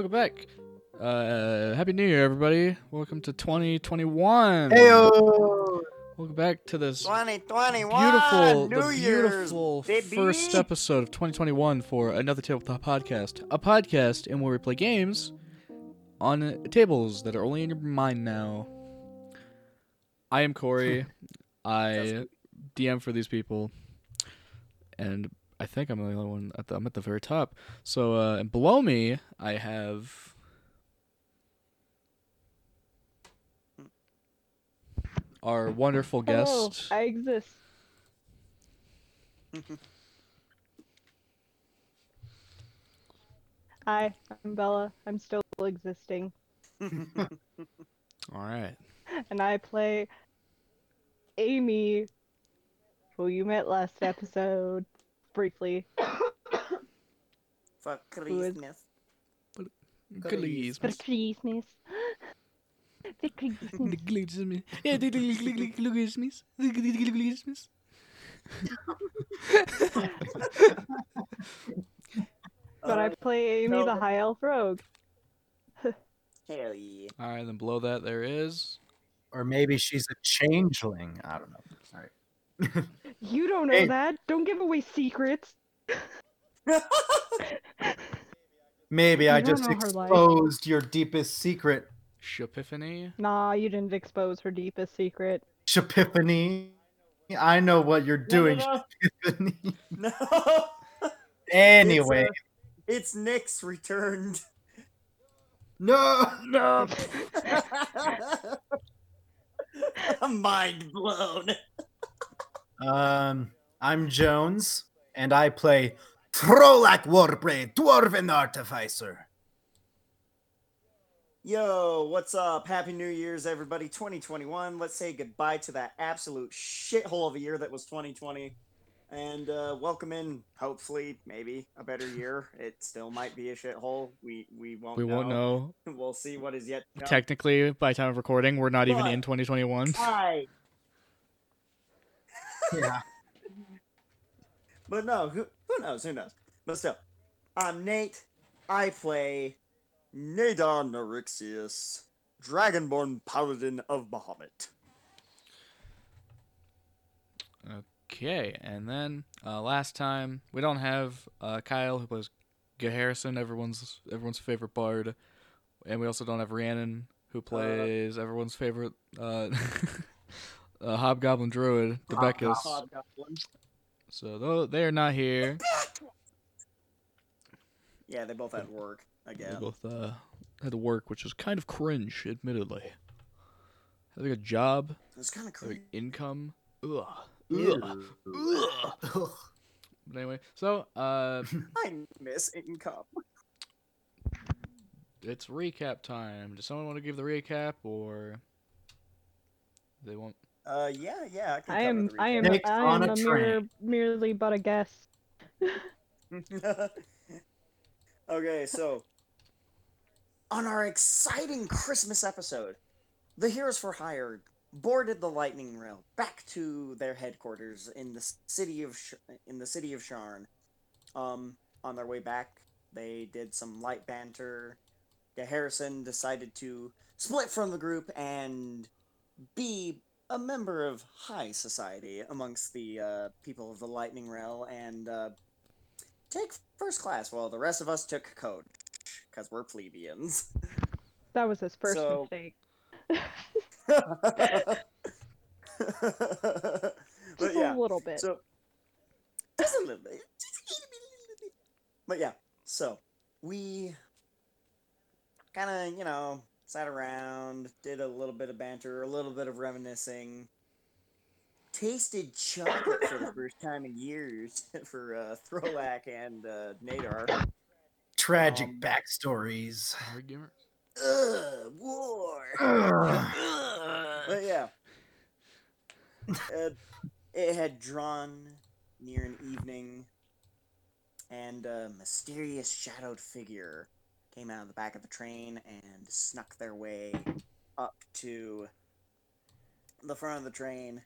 Welcome back. Uh, Happy New Year, everybody. Welcome to 2021. Heyo! Welcome back to this 2021 beautiful, New the Year's, beautiful baby. first episode of 2021 for Another Tabletop Podcast. A podcast in where we play games on tables that are only in your mind now. I am Corey. I DM for these people, and I think I'm the only one at the I'm at the very top. So, uh, and below me, I have. Our wonderful Hello, guest. I exist. Hi, I'm Bella. I'm still existing, All right. and I play Amy, who you met last episode briefly. For Who is- Christmas. For Christmas. For Christmas. Yeah, Christmas. Christmas. But I play Amy, no. the High Elf Rogue. Hell yeah. All right, then below that there is. Or maybe she's a changeling. I don't know. Sorry. You don't know Hey. that. Don't give away secrets. Maybe I You don't just know exposed your deepest secret, Shapiphany. Nah, you didn't expose her deepest secret. Shapiphany. I know what you're doing, no, Shapiphany. No. anyway, It's, uh, it's Nick's returned. no. No. I'm mind blown. Um, I'm Jones, and I play Throlak Warbraid, Dwarven Artificer. Yo, what's up? Happy New Year's, everybody. 2021. Let's say goodbye to that absolute shithole of a year that was 2020. And uh, welcome in, hopefully, maybe a better year. It still might be a shithole. We we won't We know. won't know. We'll see what is yet to come. Technically, by time of recording, we're not even in 2021. Hi. Yeah. But no, who, who knows? Who knows? But still, I'm Nate. I play Nadar Narixius, Dragonborn Paladin of Bahamut. Okay, and then uh, last time we don't have uh, Kyle who plays G Harrison, everyone's everyone's favorite bard, and we also don't have Rhiannon who plays everyone's favorite uh, uh, Hobgoblin Druid, the Beckus. Hobgoblin. So though they are not here, Yeah, they both had work I guess. they both uh, had to work, which is kind of cringe, admittedly. Having a job, It's kind of crazy. income, ugh, ugh, ugh. But anyway, so uh, I miss income. it's recap time. Does someone want to give the recap, or they want? Uh, yeah, yeah. I, can I am I am recap. I on am a a mere, merely but a guest. okay, so on our exciting Christmas episode, the Heroes for Hire boarded the Lightning Rail back to their headquarters in the city of Sh- in the city of Sharn. Um, on their way back, they did some light banter. Yeah, Harrison decided to split from the group and be a member of high society amongst the uh, people of the Lightning Rail and uh, take first class while the rest of us took coach because we're plebeians. That was his first So- mistake. Just yeah, a little bit. so just a little bit, just a little bit, a little bit. But yeah, so we kind of you know sat around, did a little bit of banter, a little bit of reminiscing. Tasted chocolate for the first time in years for uh, Throlak and uh, Nadar. Tragic Um, backstories. Argument? Ugh, war. Ugh. But yeah, it, it had drawn near an evening, and a mysterious shadowed figure came out of the back of the train and snuck their way up to the front of the train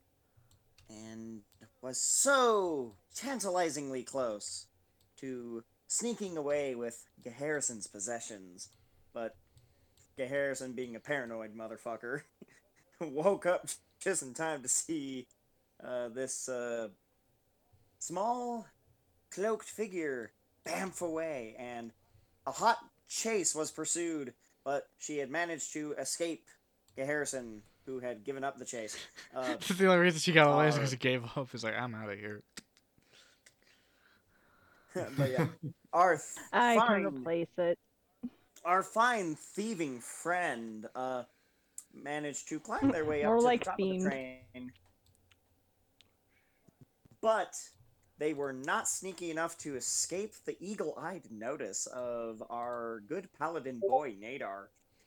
and was so tantalizingly close to sneaking away with Harrison's possessions. But Gay Harrison, being a paranoid motherfucker, woke up just in time to see uh, this uh, small cloaked figure bamf away, and a hot chase was pursued, but she had managed to escape Harrison, who had given up the chase. Uh, the only reason she got away is because he gave up. He's like, I'm out of here. but yeah, our I can fine, replace it. our fine thieving friend uh, managed to climb their way up More to like the top fiend. of the train, but they were not sneaky enough to escape the eagle-eyed notice of our good paladin boy Nadar,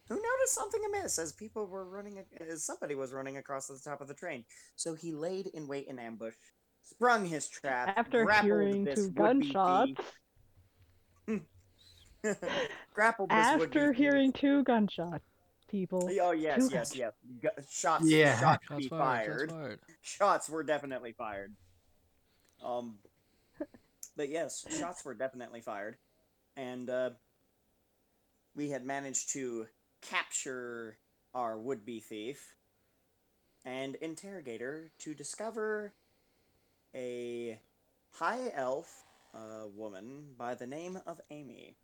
who noticed something amiss as people were running, as somebody was running across the top of the train. So he laid in wait in ambush, sprung his trap, After hearing this two gunshots. grappled this would-be After thief. hearing two gunshots, people. Oh yes, Two yes, gunshots. yes. Gu- Shots, Yeah. shots, Shots be fired. fired. Shots fired. Shots were definitely fired. Um, but yes, shots were definitely fired, and uh, we had managed to capture our would-be thief and interrogator to discover a high elf uh, woman by the name of Amy,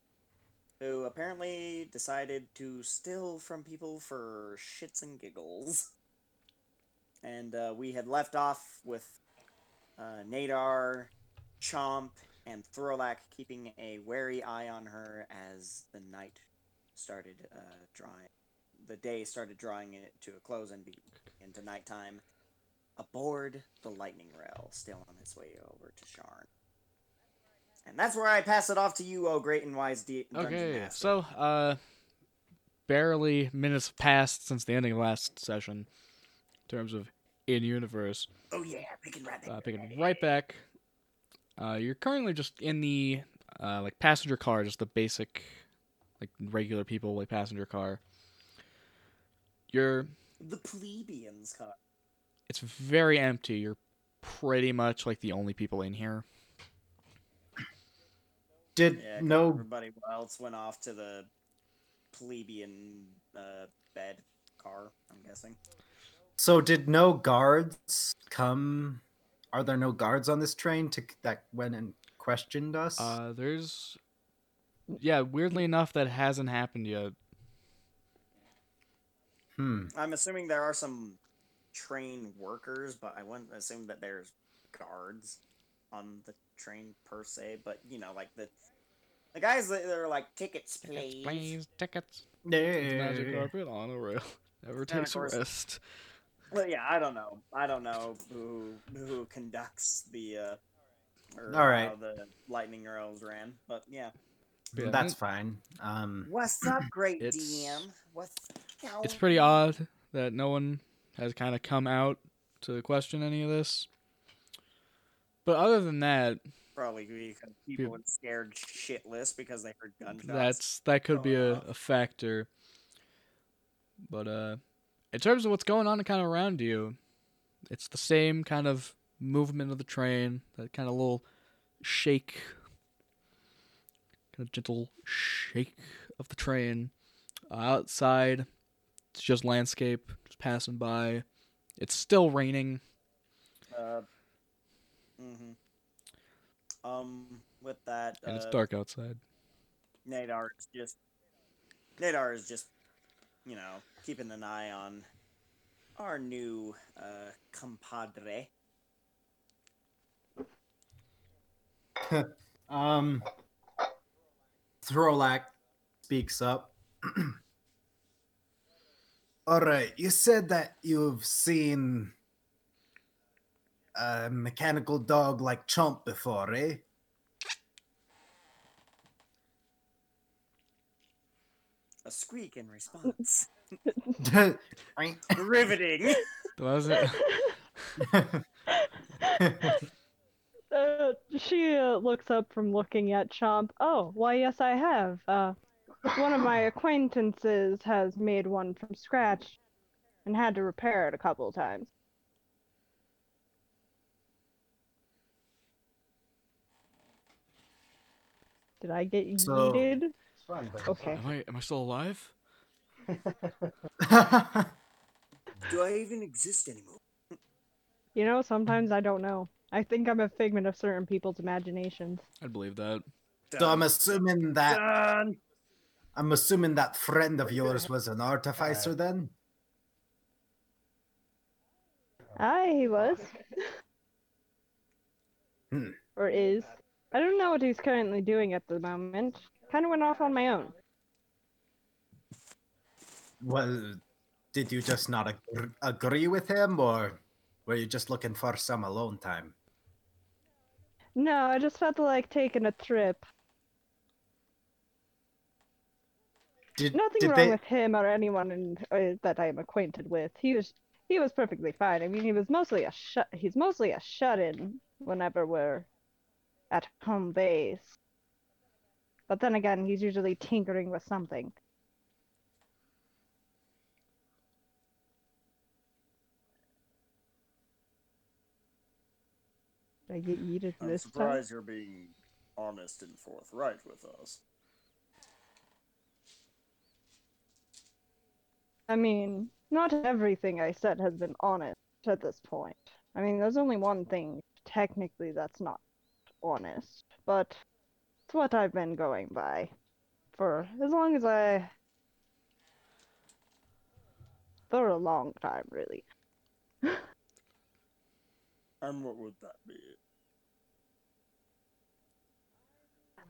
who apparently decided to steal from people for shits and giggles. And uh, we had left off with uh, Nadar, Chomp, and Throlak keeping a wary eye on her as the night started uh, drawing. The day started drawing it to a close and be into nighttime. Aboard the lightning rail, still on its way over to Sharn. And that's where I pass it off to you, oh great and wise D- dungeon Okay, master. so uh, barely minutes passed since the ending of last session, in terms of in universe. oh yeah, picking right Uh, picking right back. Uh, you're currently just in the uh, like passenger car, just the basic, like regular people like passenger car. You're the plebeians car. it's very empty. You're pretty much like the only people in here. Did Yeah, 'cause no everybody else went off to the plebeian uh, bed car. I'm guessing. So did no guards come? Are there no guards on this train to that went and questioned us? Uh, there's yeah, weirdly enough, that hasn't happened yet. hmm. I'm assuming there are some train workers, but I wouldn't assume that there's guards on the train per se. But you know, like the the guys that are like tickets, Tickets, please. please, tickets. It's magic carpet on a rail. Never of takes a course. rest. Well, yeah, I don't know. I don't know who who conducts the uh, or All right. how the lightning rails ran, but yeah. Yeah, That's fine. Um, What's up, great It's- DM? What's It's pretty odd that no one has kind of come out to question any of this. But other than that, Probably because people were scared shitless because they heard gunshots. that's that could be a, going a factor. But uh in terms of what's going on kind of around you, it's the same kind of movement of the train, that kind of little shake kind of gentle shake of the train. Uh, outside, it's just landscape, just passing by. It's still raining. Uh, hmm Um, with that, and it's uh, dark outside. Nadar is just Nadar is just you know keeping an eye on our new uh, compadre. um, Throlak speaks up. All right, you said that you've seen a mechanical dog like Chomp before, eh? Squeak in response. Riveting. Was it? Uh, she uh, looks up from looking at Chomp. Oh, why, yes, I have. Uh, one of my acquaintances has made one from scratch and had to repair it a couple of times. Did I get So- yeeted? Fun, but Okay. Am I am I still alive? Do I even exist anymore? You know, sometimes I don't know. I think I'm a figment of certain people's imaginations. I'd believe that. so I'm assuming that Done. I'm assuming that friend of yours was an artificer then. Aye, he was. Hmm. Or is. I don't know what he's currently doing at the moment. Kind of went off on my own. Well, did you just not ag- agree with him, or were you just looking for some alone time? No, I just felt like taking a trip. Did, Nothing did wrong they? with him or anyone in, uh, that I am acquainted with. He was he was perfectly fine. I mean, he was mostly a shut. He's mostly a shut-in whenever we're at home base. But then again, he's usually tinkering with something. Did I get yeeted I'm this time? surprised you're being honest and forthright with us. I mean, not everything I said has been honest at this point. I mean, there's only one thing technically that's not honest, but it's what I've been going by for as long as I. for a long time, really. And what would that be?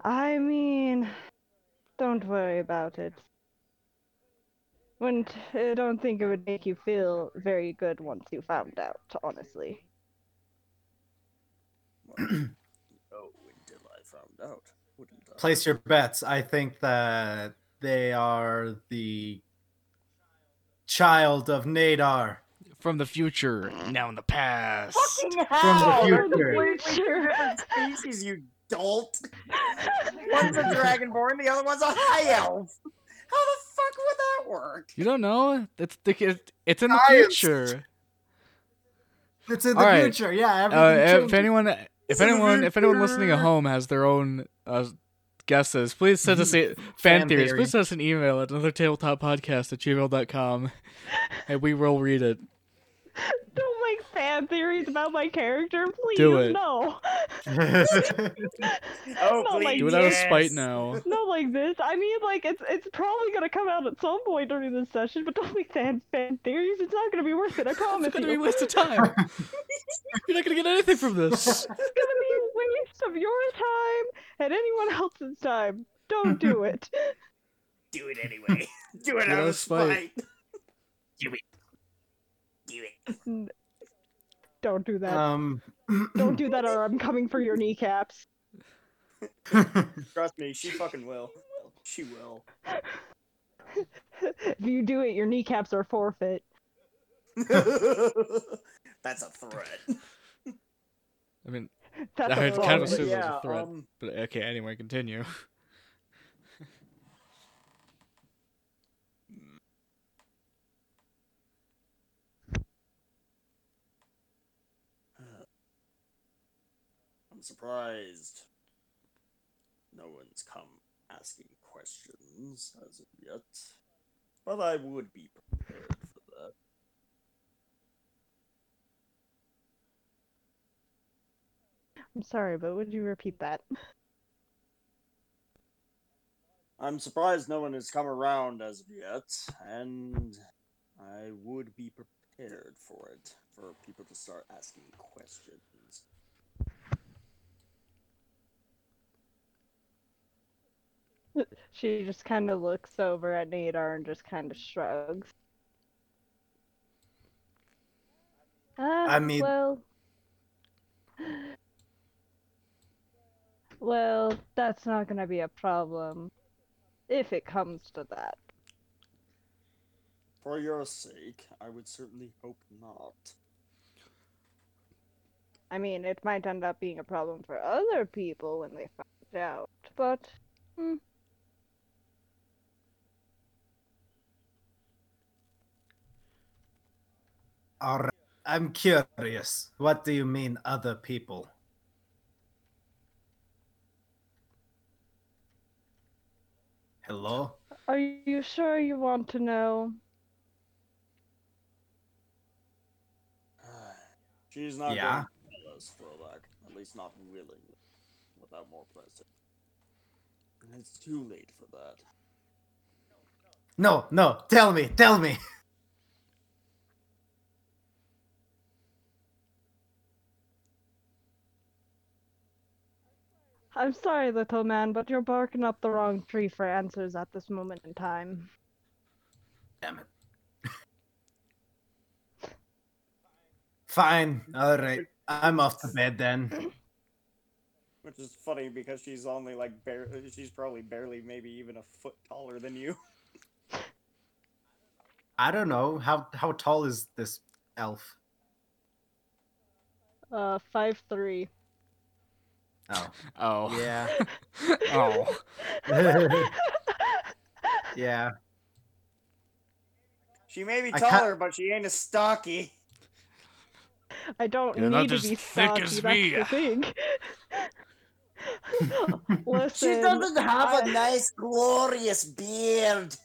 I mean, don't worry about it. Wouldn't, I don't think it would make you feel very good once you found out, honestly. Well, oh, until I found out, wouldn't I? Place your bets. I think that they are the child of Nadar. From the future, now in the past. Fucking hell! From the hell! They're future. completely two different species, you dolt. One's a dragonborn, the other one's a high elf. How the fuck would that work? You don't know? It's the it, it's in the Science. future. It's in the All right. future. Yeah, Uh, if anyone, if It's in the anyone, if anyone listening at home has their own uh, guesses, please send us a, fan, Fan theories. theory. Please send us an email at another tabletop podcast at gmail.com and we will read it. Make fan theories about my character, please. Do it. No. Oh, Not like please. Do it out of yes. spite now. Not like this. I mean, like it's it's probably gonna come out at some point during this session, but don't make fan fan theories. It's not gonna be worth it. I promise It's gonna be a waste of time. You're not gonna get anything from this. It's gonna be a waste of your time and anyone else's time. Don't do it. Do it anyway. Do it Do it out out of of spite. spite. Do it. Do it. Don't do that. um, Don't do that, or I'm coming for your kneecaps. Trust me, she fucking will. She will. If you do it, your kneecaps are forfeit. That's a threat. I mean, That's I a had kind of problem. assumed it was yeah, a threat. um, But okay, anyway, continue. Surprised no one's come asking questions as of yet. But I would be prepared for that. I'm sorry, but would you repeat that? I'm surprised no one has come around as of yet, and I would be prepared for it, for people to start asking questions. She just kind of looks over at Nadar and just kind of shrugs. Uh, I mean- well, well, that's not gonna be a problem if it comes to that. For your sake, I would certainly hope not. I mean, it might end up being a problem for other people when they find out, but hmm. All right. I'm curious. What do you mean, other people? Hello? Are you sure you want to know? She's not Yeah. going to tell us, Throwback. At least not willingly. Without more pressing. And it's too late for that. No, no, tell me, tell me. I'm sorry, little man, but you're barking up the wrong tree for answers at this moment in time. Damn it. Fine, alright. I'm off to bed then. Which is funny because she's only like bare. She's probably barely, maybe even a foot taller than you. I don't know. How how tall is this elf? Uh, five three. Oh. Oh. Yeah. oh. yeah. She may be I taller, but she ain't as stocky. I don't You're not need to as be thick stocky. as that's me. the thing. Listen, She doesn't have I- a nice, glorious beard.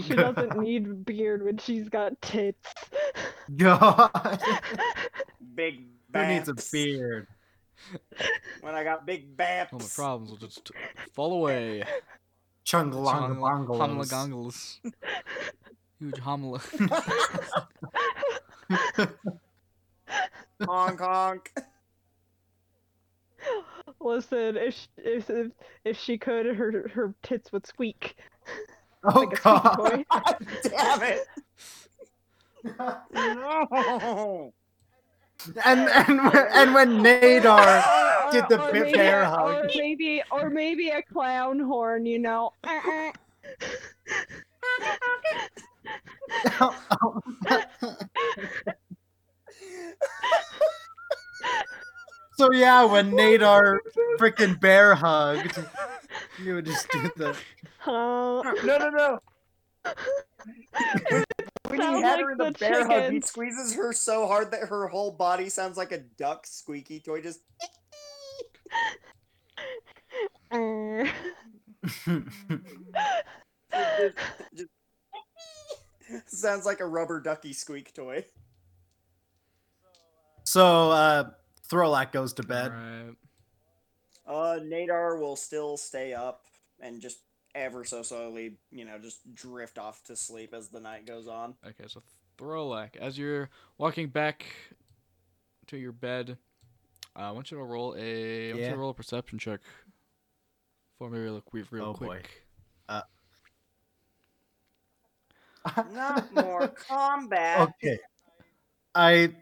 She doesn't need a beard when she's got tits. God. Big Who needs a beard? When I got big baps. All the problems will just fall away. Chungalongamongalos. Homologongles. Huge homolo. honk honk. Listen, if sh- if if, if she could, her her tits would squeak Oh like a squeaky god. toy. Damn it. No. And and and when Nadar did the or maybe- bear Or hug. maybe, or maybe a clown horn, you know. so yeah, when Nadar freaking bear hugged, you would just do the Huh? No, no, no. When he had like her in the the bear hug, he squeezes her so hard that her whole body sounds like a duck squeaky toy. Just just sounds like a rubber ducky squeak toy. So uh Throlak goes to bed. Alright. Uh, Nadar will still stay up and just ever so slowly, you know, just drift off to sleep as the night goes on. Okay, so Throlak, as you're walking back to your bed, uh, I want you to roll a I want you Yeah. to roll a perception check for me real quick. Real Oh, boy. Not more combat. Okay. I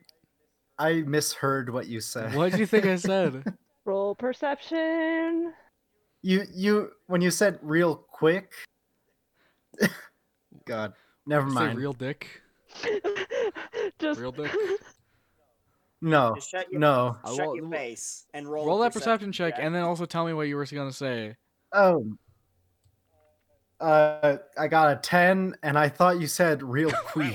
I misheard what you said. What do you think I said? roll perception. You you when you said real quick. God, never Say mind. real dick. Just Real dick. No, Just shut your, no. Shut roll- your face and roll. Roll that perception check, and then also tell me what you were gonna say. Oh. Uh, I got a ten, and I thought you said real quick.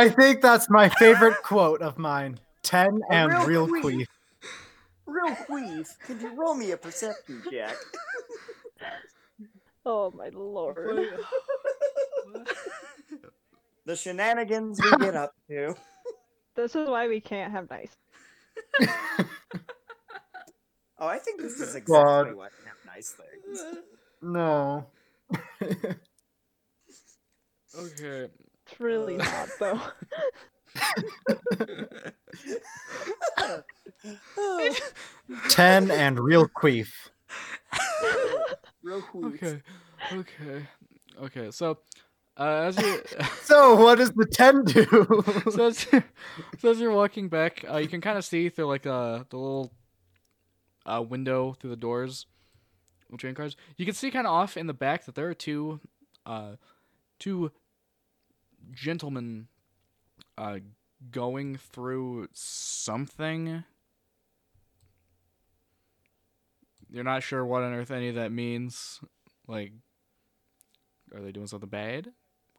I think that's my favorite quote of mine. Ten A and real real queef. queef. Real queef, could you roll me a perception check? oh my lord. the shenanigans we get up to. This is why we can't have nice. Oh, I think this is exactly God. why we have nice things. No. Okay. It's really Uh. not though. Ten and real queef. Real queef. Okay. Okay. Okay. So, uh, as you So what does the ten do? so as, you're, so as you're walking back, uh, you can kind of see through like uh, the little uh, window through the doors of train cars. You can see kind of off in the back that there are two, uh, two gentlemen, uh, going through something. You're not sure what on earth any of that means. Like, are they doing something bad?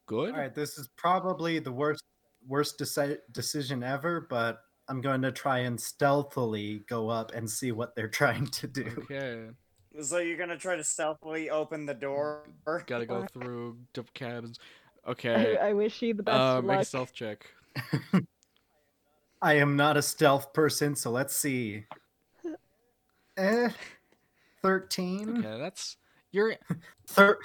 Good. All right, this is probably the worst worst deci- decision ever, but I'm going to try and stealthily go up and see what they're trying to do. Okay. So you're gonna try to stealthily open the door? Gotta go through different cabins. I, Okay. I wish you the best Uh, of make a luck. stealth check. I am not a stealth person, so let's see. Eh, 13? Okay, that's you're Thir-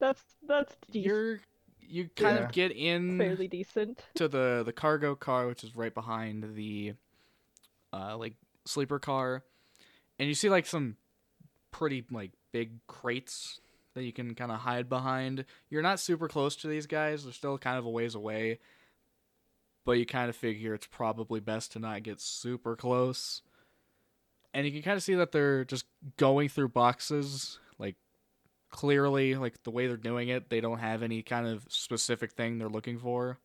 That's that's decent, you're you kind Yeah. of get in fairly decent. to the the cargo car, which is right behind the uh like sleeper car, and you see like some pretty like big crates that you can kind of hide behind. You're not super close to these guys; they're still kind of a ways away, but you kind of figure it's probably best to not get super close. And you can kind of see that they're just going through boxes, like clearly, like the way they're doing it, they don't have any kind of specific thing they're looking for.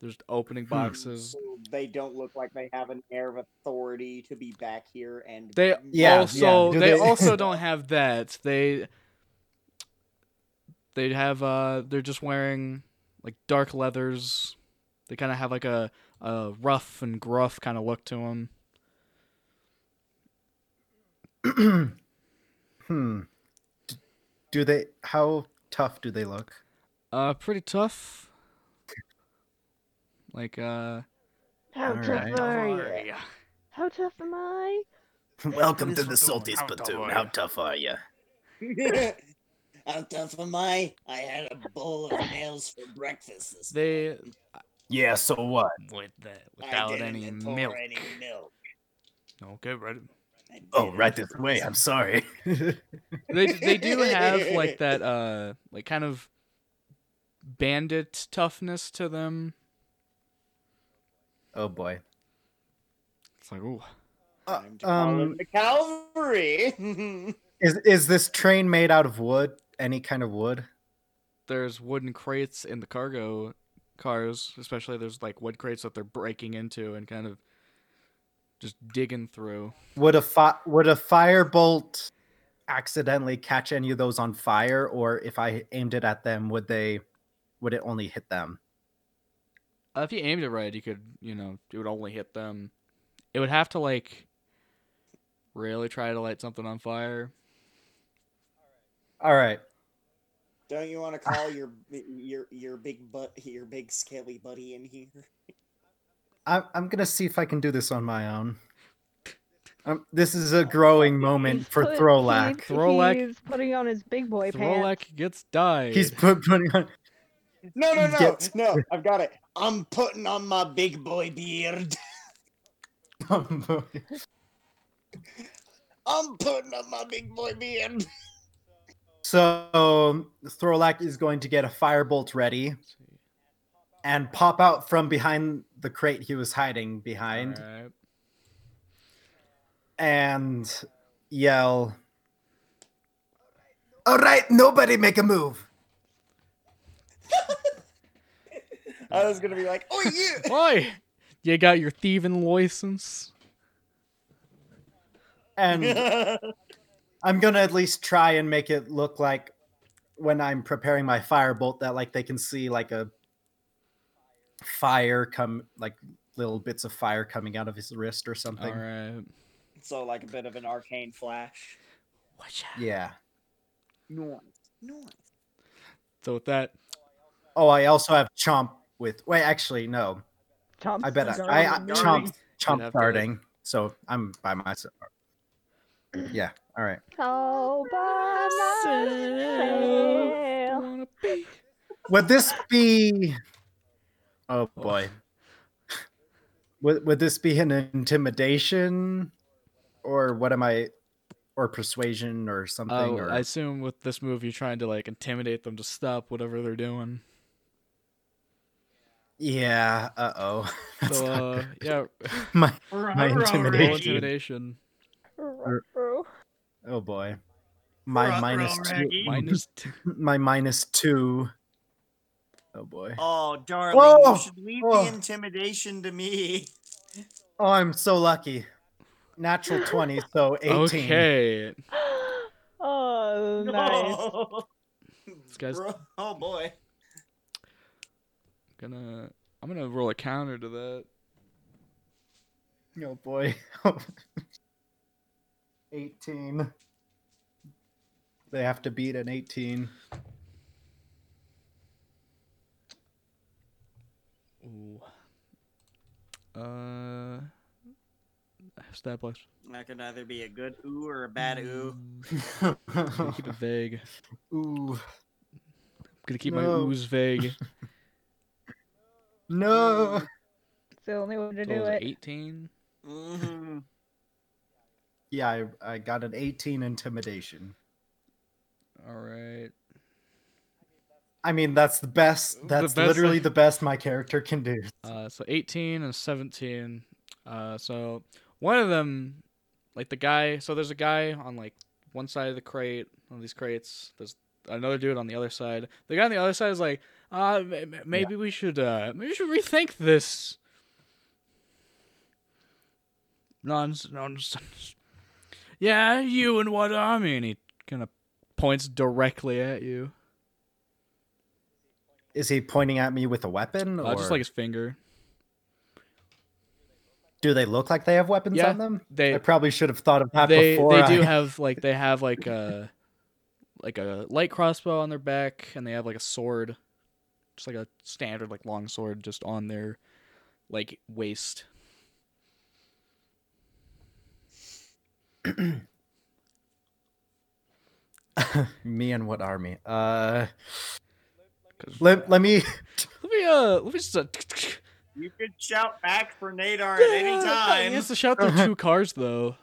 They're just opening boxes. So they don't look like they have an air of authority to be back here and They Yeah, also yeah. Do they, they- also don't have that. They they have uh they're just wearing like dark leathers. They kind of have like a a rough and gruff kind of look to them. hmm. Do they, how tough do they look? Uh pretty tough. Like uh How Alright. tough are you? How tough am I? Welcome to the Salty Spittoon. How tough are you? How tough am I? I had a bowl of nails for breakfast this they Yeah, so what? with that I without didn't any pour milk. any milk. Okay, right. I Oh, didn't right this way. I'm sorry. they they do have like that uh like kind of bandit toughness to them. Oh boy. It's like ooh. Time to call in Um, the cavalry. is is this train made out of wood? Any kind of wood? there's wooden crates in the cargo cars, especially there's like wood crates that they're breaking into and kind of just digging through. Would a fi- would a firebolt accidentally catch any of those on fire, or if I aimed it at them, would they? Would it only hit them? Uh, if you aimed it right, you could, you know, it would only hit them. It would have to like really try to light something on fire. All right. Don't you want to call your your your big butt your big scaly buddy in here? I'm I'm gonna see if I can do this on my own. Um, this is a growing moment He's for put- Throlak. He's, Throlak- he's putting on his big boy pants. Throlak gets died. He's put, putting on. No, no, no, Get- no! I've got it. I'm putting on my big boy beard. I'm putting on my big boy beard. so Throlak is going to get a firebolt ready and pop out from behind the crate he was hiding behind Alright. and yell. All right, nobody make a move. I was gonna be like, oh yeah. Oi! You got your thieving license? And I'm gonna at least try and make it look like when I'm preparing my firebolt that like they can see like a fire come like little bits of fire coming out of his wrist or something. Alright. so like a bit of an arcane flash. Watch out. Yeah. Nice, nice. So with that, Oh, I also have chomp with. Wait, actually, no. Chomp I bet I, I, I guarding. chomp You'd chomp have to- guarding. So I'm by myself. Yeah. All right. All by myself. Would this be? Oh, oh boy. Would would this be an intimidation, or what am I, or persuasion or something? Oh, or I assume with this move you're trying to like intimidate them to stop whatever they're doing. Yeah. Uh oh. So uh, yeah, my my intimidation. intimidation. Oh boy. My minus two. Minus two. My minus two. Oh boy. Oh, darling, Whoa! you should leave Whoa! the intimidation to me. Oh, I'm so lucky. Natural twenty, so eighteen. Okay. oh, nice. No. This guy's Bro- oh boy. Gonna. I'm gonna roll a counter to that. Oh boy. 18. They have to beat an 18. Ooh. Uh. Stat plus. That could either be a good ooh or a bad ooh. Gonna keep it vague. Ooh. I'm gonna keep my No. ooze vague. No. It's the only way to So do it it. 18. hmm Yeah, I, I got an 18 intimidation. All right. I mean, that's the best. The That's best literally I- the best my character can do. Uh, so 18 and 17. Uh, so one of them, like the guy. So there's a guy on like one side of the crate, one of these crates. There's another dude on the other side. The guy on the other side is like, uh, maybe we should, uh, maybe we should rethink this. Nonsense. nonsense. Yeah, you and what army? And he kind of points directly at you. Is he pointing at me with a weapon? Or Uh, just like his finger. do they look like they have weapons Yeah, on them? They I probably should have thought of that they before. they do have like they have like a like a light crossbow on their back and they have like a sword just like a standard like long sword just on their like waist me and what army? Uh, 'Cause- let, let me. let me uh let me just uh, You could shout back for Nadar at any he time. has to shout through two cars though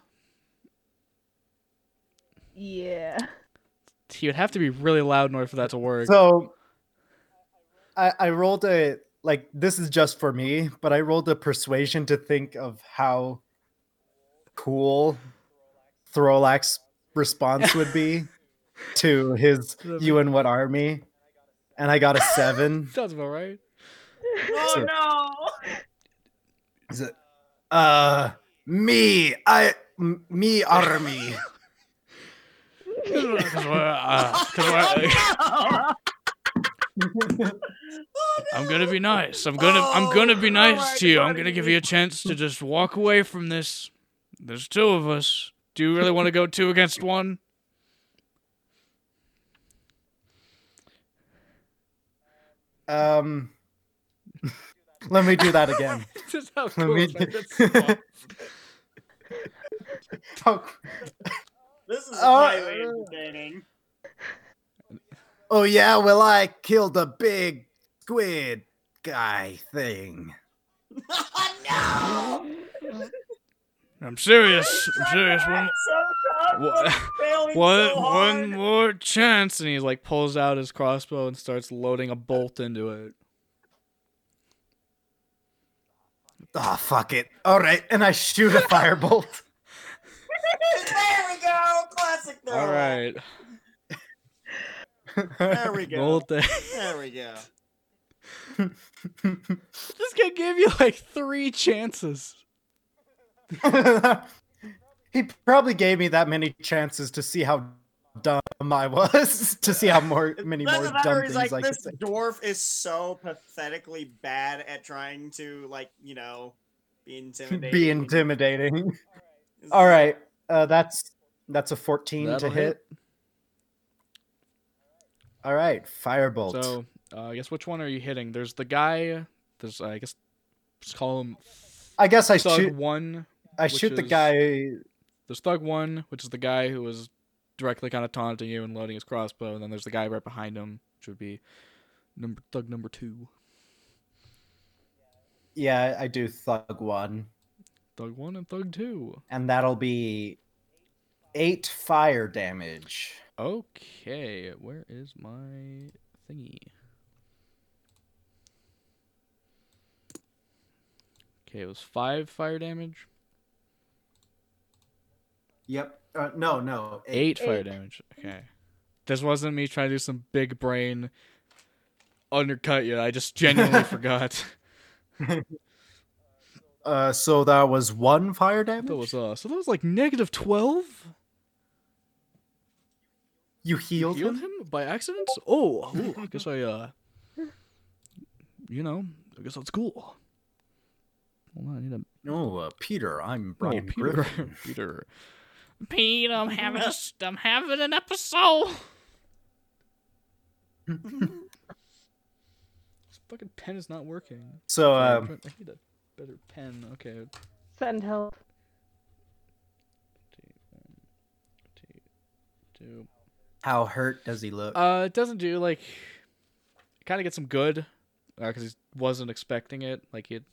Yeah. he would have to be really loud in order for that to work So, I I rolled a like this is just for me, but I rolled a persuasion to think of how cool Throlak's response would be to his you and what army, and I got a seven. Sounds about right Oh So- no! Is it? Uh, me, I, m- me army. 'Cause we're- 'cause we're, uh, 'cause we're- no! I'm gonna be nice. I'm gonna I'm gonna be Oh, nice alright, to you. I'm gonna give you a chance to just walk away from this. There's two of us. Do you really want to go two against one? Um, let me do that again. Just how Let cool me- is that? That's so- oh, This is Oh, highly uh, entertaining. Oh yeah, well I killed a big squid guy thing. no! I'm serious. I'm serious. One, So tough. Wha- I'm failing one, so one hard. more chance, and he like pulls out his crossbow and starts loading a bolt into it. Oh fuck it. All right, and I shoot a firebolt. there we go! Classic throw. All right, There we go. day. There we go. This guy gave you like three chances. he probably gave me that many chances to see how dumb I was, to see how more many more dumb things like, I could this dwarf is so pathetically bad at trying to, like, you know, be intimidating. Be intimidating. All like- right, uh, that's that's a fourteen That'll to hit. hit. All right, firebolt. So, uh, I guess which one are you hitting? There's the guy. There's I guess let's call him I guess I shoot. One. I shoot the is- guy. There's Thug One, which is the guy who was directly kind of taunting you and loading his crossbow, and then there's the guy right behind him, which would be number Thug number two. Yeah, I do thug one, Thug One and Thug Two. and that'll be eight fire damage. Okay, where is my thingy? Okay, it was five fire damage. Yep. Uh, no, no. Eight fire Eight. damage. Okay. This wasn't me trying to do some big brain undercut you. I just genuinely forgot. Uh, so that was one fire damage. That was uh so that was like negative twelve? You healed, healed him? him by accident? Oh, ooh, I guess I uh you know, I guess that's cool. Hold on, I need a Oh, uh, Peter, I'm oh, Brian Peter. Griffin. Peter. Pete, I'm having a, I'm having an episode. This fucking pen is not working. So, Sorry, I'm um, trying- I need a better pen. Okay. Send help. T- one, T- two. How hurt does he look? Uh, it doesn't do like. Kind of gets him good, because he wasn't expecting it. Like it.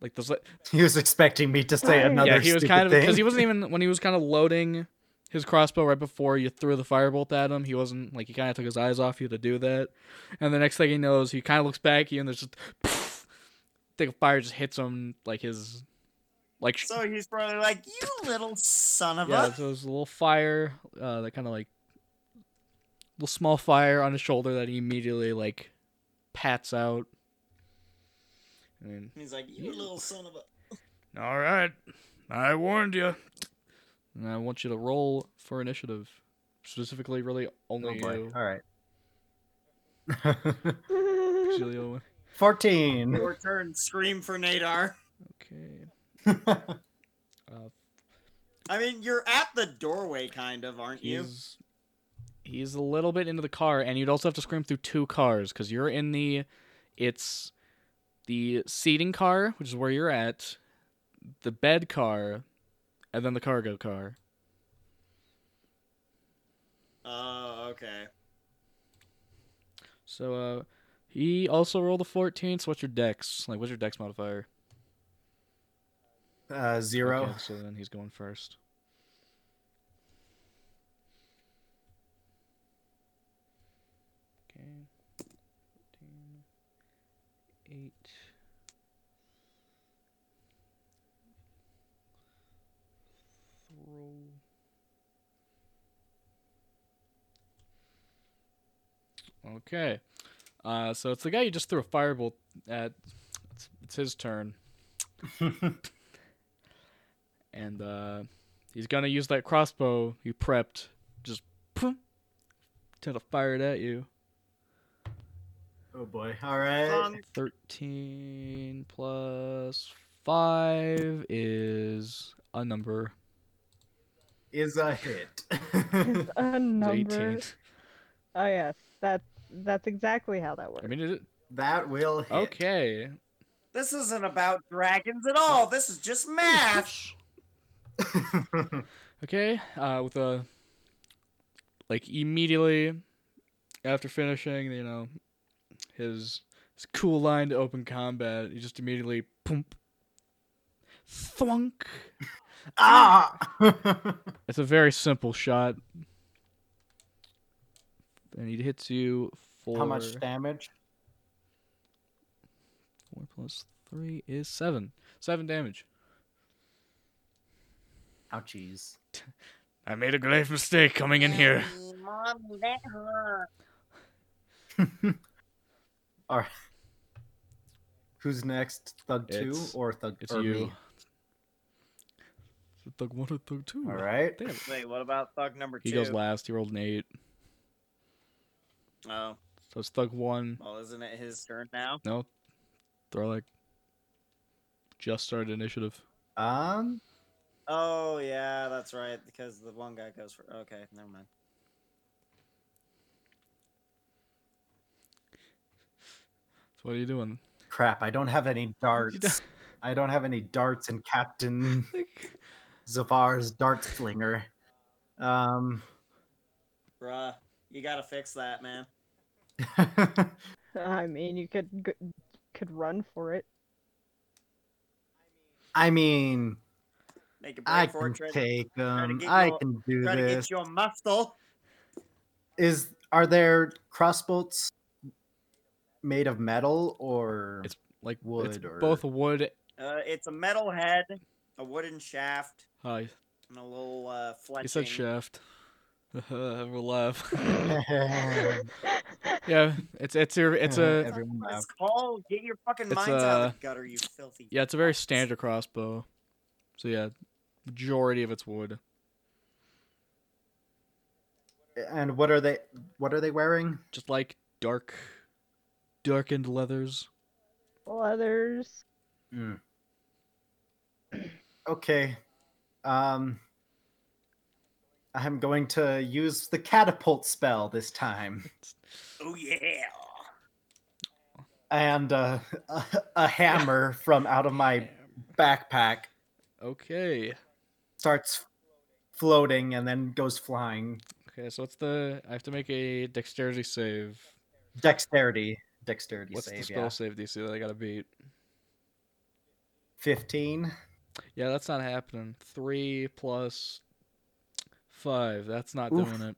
Like those. li- he was expecting me to say another yeah, he was kind of because he wasn't even when he was kind of loading his crossbow right before you threw the firebolt at him. He wasn't like he kind of took his eyes off you to do that, and the next thing he knows, he kind of looks back at you and there's just. Thing of fire just hits him like his, like So he's probably like, "You little son of yeah. a." Yeah, so there's a little fire, uh, that kind of like, little small fire on his shoulder that he immediately like, pats out. And He's like, "You Yeah. little son of a." All right, I warned you. And I want you to roll for initiative, specifically, really Oh only boy. you. All right. 14. Your turn. Scream for Nadar. Okay. Uh, I mean, you're at the doorway, kind of, aren't you? he's he's a little bit into the car, and you'd also have to scream through two cars because you're in the. It's the seating car, which is where you're at, the bed car, and then the cargo car. Oh, okay. So uh, he also rolled a 14. So what's your dex? Like, what's your dex modifier? Uh, zero. Okay, so then he's going first. Okay. 14, 8. Throw. Okay. Uh, so it's the guy you just threw a firebolt at. It's, it's his turn. and uh, he's gonna use that crossbow you prepped. Just poof, to fire it at you. oh boy. All right. Thirteen plus five is a number. Is a hit. It's a It's number. Eighteen. Oh yes, that's that's exactly how that works. I mean, it, that will hit. okay. this isn't about dragons at all. This is just math. Okay. Uh, with a like immediately after finishing, you know, his his cool line to open combat, he just immediately pump, thwunk. ah! It's a very simple shot. And he hits you for How much damage? four plus three is seven. Seven damage. Ouchies. I made a grave mistake coming in here. Mommy, that hurt. All right. Who's next? Thug two or Thug It's or you. me? Thug one or thug two? All right. Damn. Wait, what about thug number two? He goes last. He rolled an eight. Oh, So it's thug one. well, isn't it his turn now? No. They're like just started initiative. Um. Oh yeah, that's right. Because the one guy goes for. Okay, never mind. So what are you doing? Crap! I don't have any darts. don't- I don't have any darts in Captain Zafar's dart slinger. Um. Bruh, you gotta fix that, man. I mean, you could could run for it. I mean, Make a break I for can it. Try to, take them. get I your- can do try to this. get your muscle. Is are there crossbolts made of metal or It's Like Wood it's or- both wood. Uh, it's a metal head, a wooden shaft, Uh, and a little uh, fletching. he said shaft. we'll laugh. yeah, it's it's your it's a everyone What. It's called. Get your fucking It's, minds out of uh, the gutter, you filthy. yeah it's a very standard crossbow. So yeah, majority of it's wood. And what are they? What are they wearing? Just like dark, darkened leathers. Leathers. Mm. Okay. Um. I'm going to use the catapult spell this time, Oh yeah. and uh, a, a hammer from out of my backpack Okay. Starts floating and then goes flying. Okay, so what's the? I have to make a dexterity save. Dexterity, dexterity What's the spell Yeah, save DC that I gotta beat? fifteen. Yeah, that's not happening. Three plus five. That's not Oof. doing it.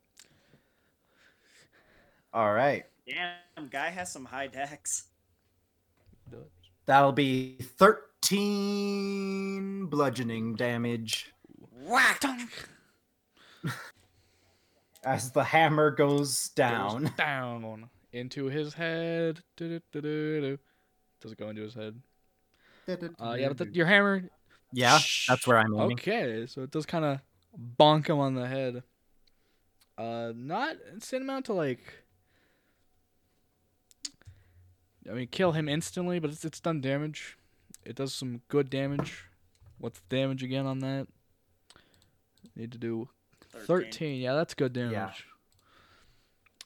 All right, Damn, guy has some high dex. That'll be thirteen bludgeoning damage Whack! as the hammer goes Goes down. down into his head. Does it go into his head? Uh, yeah, but the, your hammer. yeah, that's where I'm aiming. Okay, so it does kind of bonk him on the head. Uh, not insane amount to like. I mean, kill him instantly, but it's it's done damage. It does some good damage. What's the damage again on that? Need to do 13. Yeah, that's good damage. Yeah.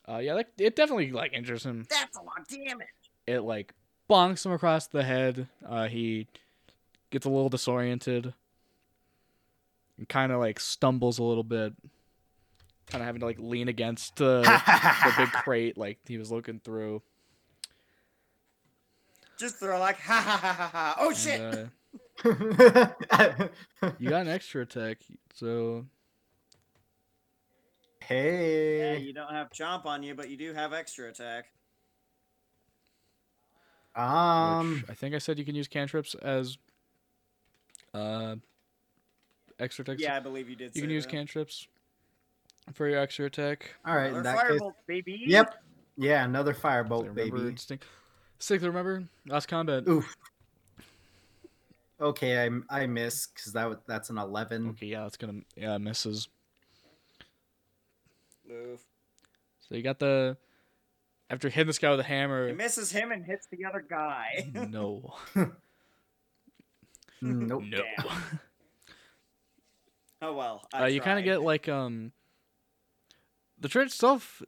Uh, yeah, that, it definitely like injures him. That's a lot of damage. It like bonks him across the head. Uh, he gets a little disoriented. And kind of like stumbles a little bit. Kind of having to like lean against uh, the big crate like he was looking through. Just throw like ha ha ha ha ha. Oh And, shit! You got an extra attack, so yeah, hey. you don't have chomp on you, but you do have extra attack. Um. which I think I said you can use cantrips as uh extra attack. Yeah, I believe you did. you can say use that. cantrips for your extra attack. All right. In Another that case, firebolt, baby. yep. Yeah, another So firebolt, remember baby. instinct. Six, remember last combat. Oof. Okay, I I miss because that that's an eleven. Okay, yeah, that's gonna yeah it misses. Move. So you got the after hitting this guy with a hammer. It misses him and hits the other guy. no, Nope. no. Damn. oh well. Uh, you kind of get like um the trade itself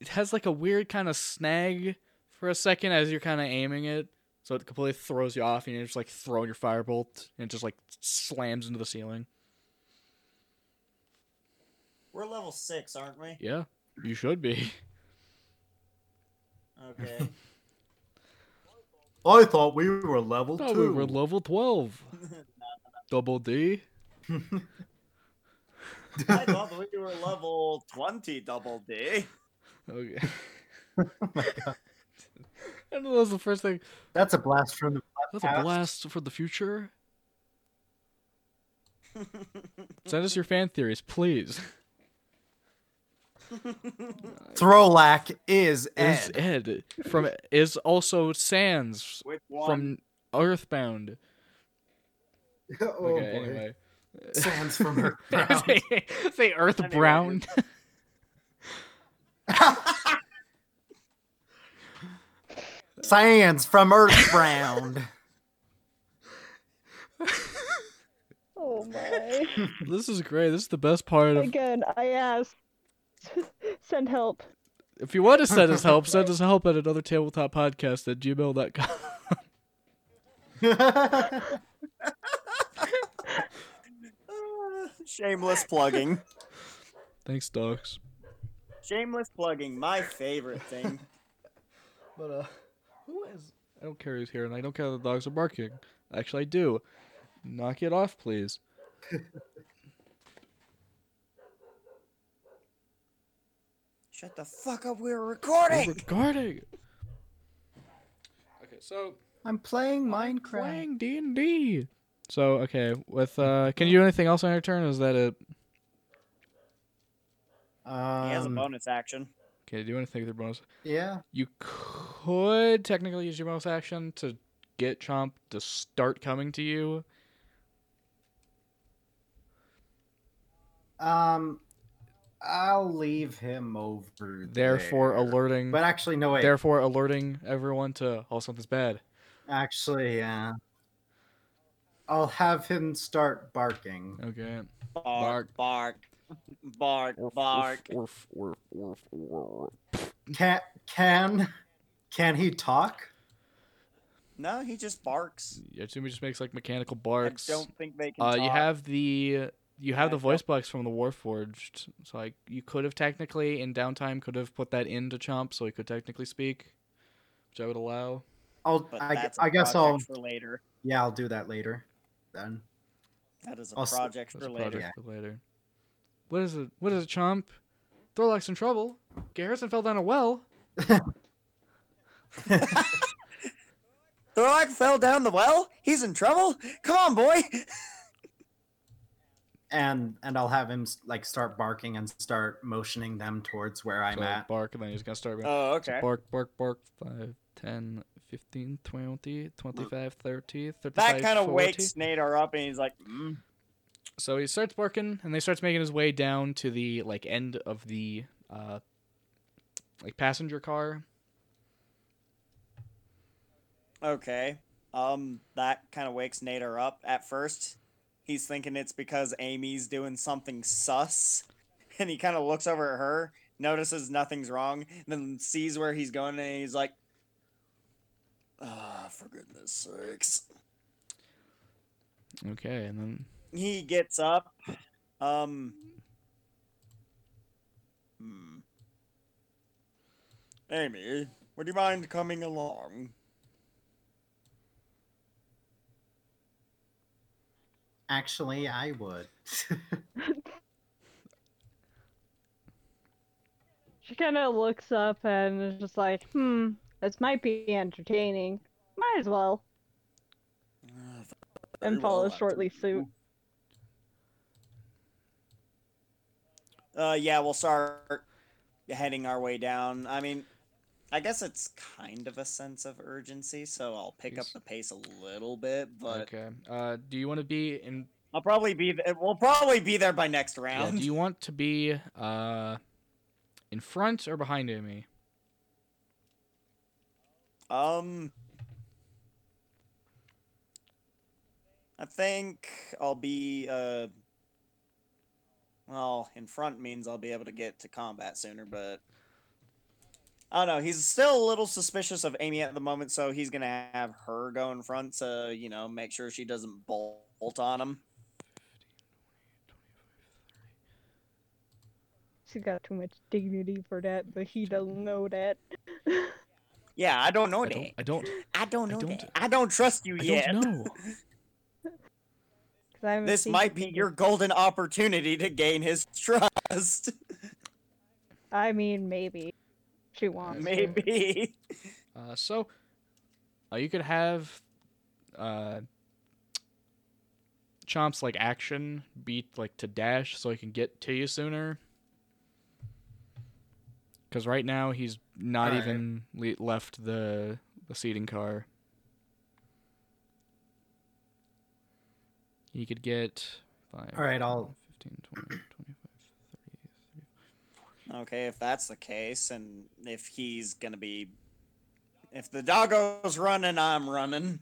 it has like a weird kind of snag for a second as you're kind of aiming it so it completely throws you off and you're just like throwing your firebolt and it just like slams into the ceiling We're level six, aren't we? yeah you should be Okay. I thought we were level two. we were level 12 double d I thought we were level twenty, double D. okay oh my god, I know that was the first thing that's a blast from the past. that's a blast for the future send us your fan theories please Throlak is Ed. is Ed. Ed from is also Sans from Earthbound. oh okay, boy. anyway. Sands from her ground. say, say Earthbound. Sands from Earthbound. Oh my. this is great. This is the best part of. Again, I asked. Send help. If you want to send us help, send us help at another tabletop podcast at gmail.com. Shameless plugging. Thanks, dogs. Shameless plugging. My favorite thing. But uh, who is? I don't care who's here, and I don't care that the dogs are barking. Actually, I do. Knock it off, please. Shut the fuck up. We're recording. We're recording. recording. Okay, so I'm playing Minecraft. playing D and D. So okay, with uh, can you do anything else on your turn? Is that it? he has a Um, bonus action. Can you do anything with your bonus? yeah. You could technically use your bonus action to get Chomp to start coming to you. Um, I'll leave him over there. Therefore, there. alerting. But actually, no way. Therefore, alerting everyone to oh something's bad. Actually, yeah. I'll have him start barking. Okay. Bark, bark, bark, bark. Orf, orf, orf, orf. Can can can he talk? No, he just barks. Yeah, Tsumi just makes like mechanical barks. I barks. don't think they can. Uh, you have the you have the voice box from the Warforged, so like you could have technically in downtime could have put that into Chomp, so he could technically speak, which I would allow. I'll but I, that's a I guess I'll project for later. yeah I'll do that later. Then That is a I'll project for a later. for later. What is it? What is it, Chomp? Throlak's in trouble. Garrison fell down a well. Thorlock fell down the well. He's in trouble. Come on, boy. and and I'll have him like start barking and start motioning them towards where I'm so at. bark, and then he's gonna start. Oh, So okay. bark, bark, bark. 5, 10, 15, 20, 25, 30, 35, That kind of wakes Nadar up, and he's like, mm. So he starts barking, and they starts making his way down to the like end of the uh, like passenger car. "Okay." Um, that kind of wakes Nadar up. At first, he's thinking it's because Amy's doing something sus, and he kind of looks over at her, notices nothing's wrong, then sees where he's going, and he's like, "Ah, for goodness sakes." Okay, and then he gets up. Um. Hmm. Amy, would you mind coming along? Actually, I would. She kind of looks up and is just like, hmm, this might be entertaining. Might as well. And Very well, follows shortly do. suit. Uh, yeah, we'll start heading our way down. I mean, I guess it's kind of a sense of urgency, so I'll pick up the pace a little bit. But okay. Uh, do you want to be in? I'll probably be. th- We'll probably be there by next Yeah, round. do you want to be uh, in front or behind Amy? Um, I think I'll be uh, well, in front means I'll be able to get to combat sooner, but I don't know. He's still a little suspicious of Amy at the moment, so he's gonna have her go in front to you know make sure she doesn't bolt on him. She's got too much dignity for that, but he doesn't know that. Yeah, I don't know I that. don't. I don't. I don't know don't- that. I don't trust you I yet. don't know. 'Cause I haven't This seen might be your golden opportunity to gain his trust. I mean, maybe. She wants. to. Maybe. Uh, so, uh, you could have uh, Chomp's like action beat like to dash, so he can get to you sooner. Because right now he's not Alright. even le- left the the seating car. He could get five. All right, I'll- 10, 15, 20, 25, 30 Okay, if that's the case, and if he's gonna be, if the doggo's running, I'm running.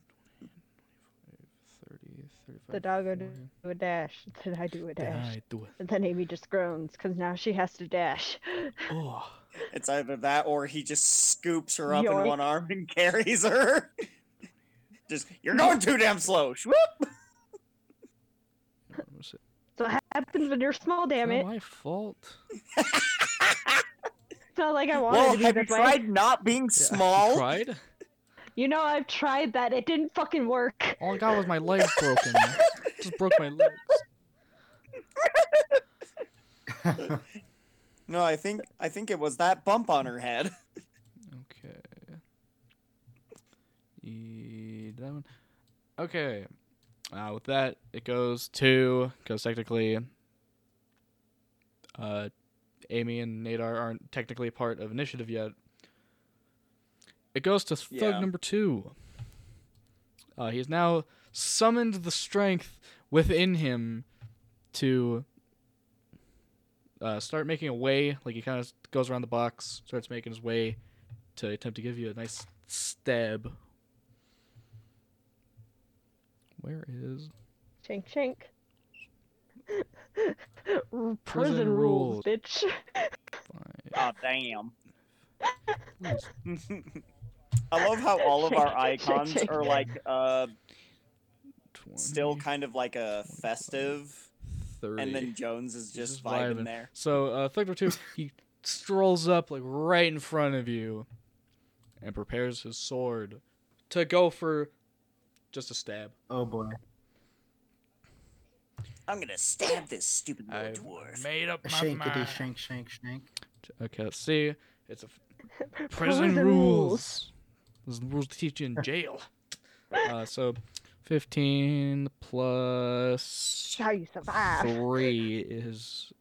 30, 35, The dog would 40. do a dash. Then I do a Then dash. I do it. And then Amy just groans because now she has to dash. Oh. It's either that or he just scoops her up in one arm and carries her. just you're going too damn slow. Swoop. What was it? So what happens when you're small, damn it. my fault. It's not like I wanted Well, to be have you this way. tried not being Yeah, small? Tried. You know, I've tried that. It didn't fucking work. All I got was my legs broken. Just broke my legs. No, I think I think it was that bump on her head. Okay. E- that one. Okay. Uh, with that, it goes to because technically, uh, Amy and Nadar aren't technically part of initiative yet. It goes to Thug Yeah. number two. Uh, he has now summoned the strength within him to uh, start making a way. Like he kind of goes around the box, starts making his way to attempt to give you a nice stab. Where is Shank shank. Prison, Prison rules. rules, bitch. Oh damn. I love how all of our Shake, shake, icons are like uh still kind of like a festive 30. and then Jones is just just vibing vibing. there. So uh, Thugger two, he strolls up like right in front of you, and prepares his sword to go for just a stab. Oh boy. I'm gonna stab this stupid little I dwarf. made up A my shankity mind. shank shank shank. Okay, let's see. It's a f- prison, rules. Those are the rules to teach you in jail. uh, so, fifteen plus How you survive? three is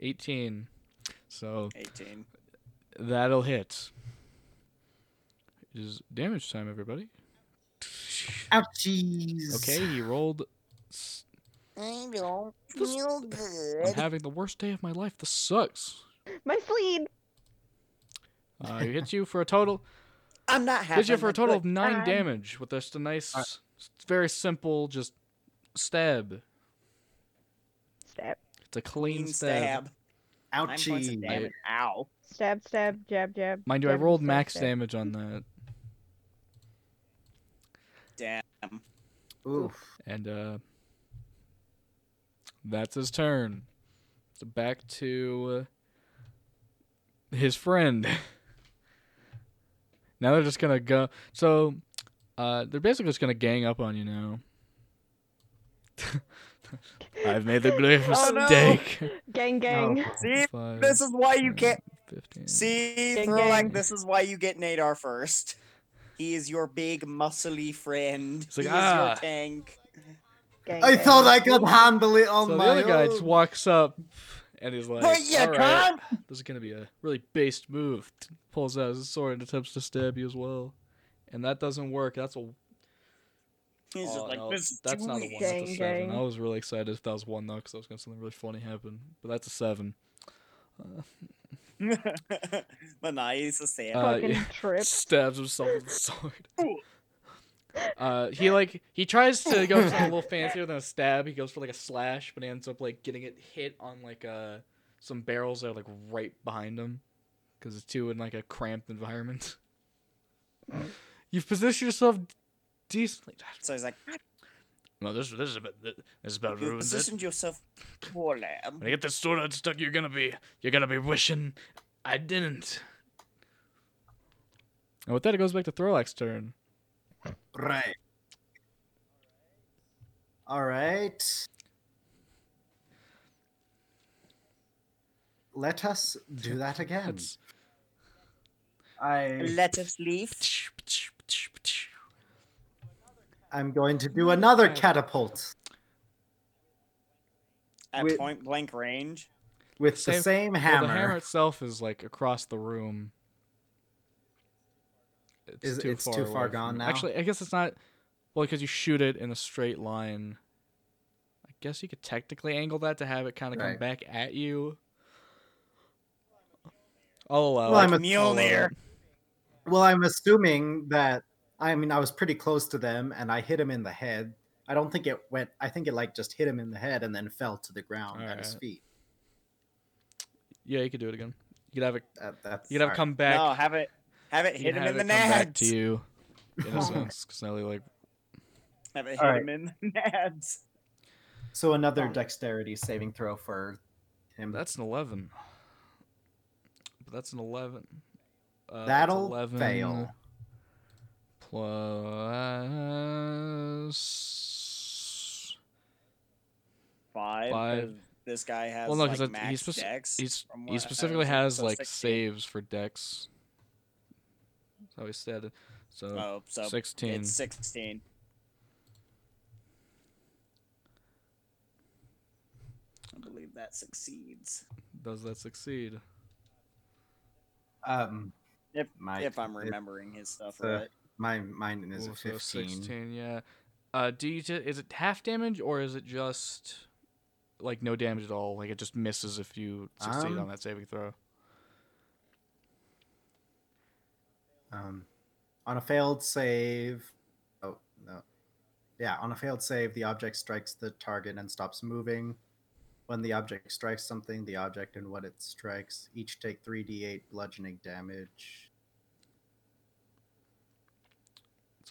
eighteen. So 18. that'll hit. It is damage time, everybody. Ouchies. Okay, he rolled. s- I don't This- feel I'm having the worst day of my life. This sucks. My sleeve. Uh, he hits you for a total. I'm not happy. Hits you for a total of nine time. damage with just a nice, s- very simple, just stab. Stab. It's a clean, clean stab. stab. Nine points of Ouchie. Ow. Stab, stab, jab, jab. Mind you, I rolled stab, max stab. damage on that, Damn. Oof. and uh, that's his turn. So back to uh, his friend. now they're just gonna go. So, uh, they're basically just gonna gang up on you now. I've made the grave Oh, no. mistake. Gang, gang. See, Five, this is why you ten, can't. 15. See, Gang, Throlak, gang. this is why you get Nadar first. He is your big, muscly friend. He's like, he is "Ah." your tank. gang, I gang. thought I could handle it on so the my other guy just walks up and he's like, But you "All right, this is gonna be a really based move." Pulls out his sword and attempts to stab you as well, and that doesn't work. That's a He's oh, like, no, this that's not a easy." one. That's a seven. gang. I was really excited if that was one though, because I was gonna something really funny happen. But that's a seven. But nah, he's a stab. Uh, Fucking trip. Stabs himself with the sword. Uh, he like he tries to go for something a little fancier than a stab. He goes for like a slash, but he ends up like getting it hit on like uh some barrels that are like right behind him, because it's too in like a cramped environment. You've positioned yourself decently. So he's like, No, this this is about this is about you ruined it. positioned yourself poorly. When I get this sword unstuck, you're gonna be you're gonna be wishing I didn't. And with that, it goes back to Throlak's turn. Right. All right. Let us do that again. That's I Let us leave. I'm going to do another catapult At With- point blank range. with Same- the same Well, hammer. the hammer itself is like across the room. It's Is- too it's far too far gone now? Actually, I guess it's not. Well, because you shoot it in a straight line. I guess you could technically angle that to have it kind of come back at you. I'll allow Well, it. I'm a- I'll allow Mjolnir. it. Well, I'm assuming that I mean I was pretty close to them and I hit him in the head. I don't think it went. I think it like just hit him in the head and then fell to the ground at his feet. Yeah, you could do it again. You could have it. That, that's You could have it come back. No, have it have it hit him in have the it come back nads. to you. In a sense, because now they like Have it hit Alright. him in the nads. So another dexterity saving throw for him. That's an 11. But that's an 11. Uh, That'll 11 fail. Plus. Five. Five. 'cause This guy has Well, no, like 'cause it- he's speci- dex. He's, he specifically has so like 16. saves for dex. So he said. So Oh, so 16. it's sixteen. I believe that succeeds. Does that succeed? um If my if I'm it- remembering his stuff uh, right. My mine is Ooh, a so 15. 16, yeah. Uh, do you ju- is it half damage or is it just like no damage at all. Like it just misses if you succeed Um, on that saving throw. Um, on a failed save, oh no, yeah, on a failed save, the object strikes the target and stops moving. When the object strikes something, the object and what it strikes each take three d8 bludgeoning damage.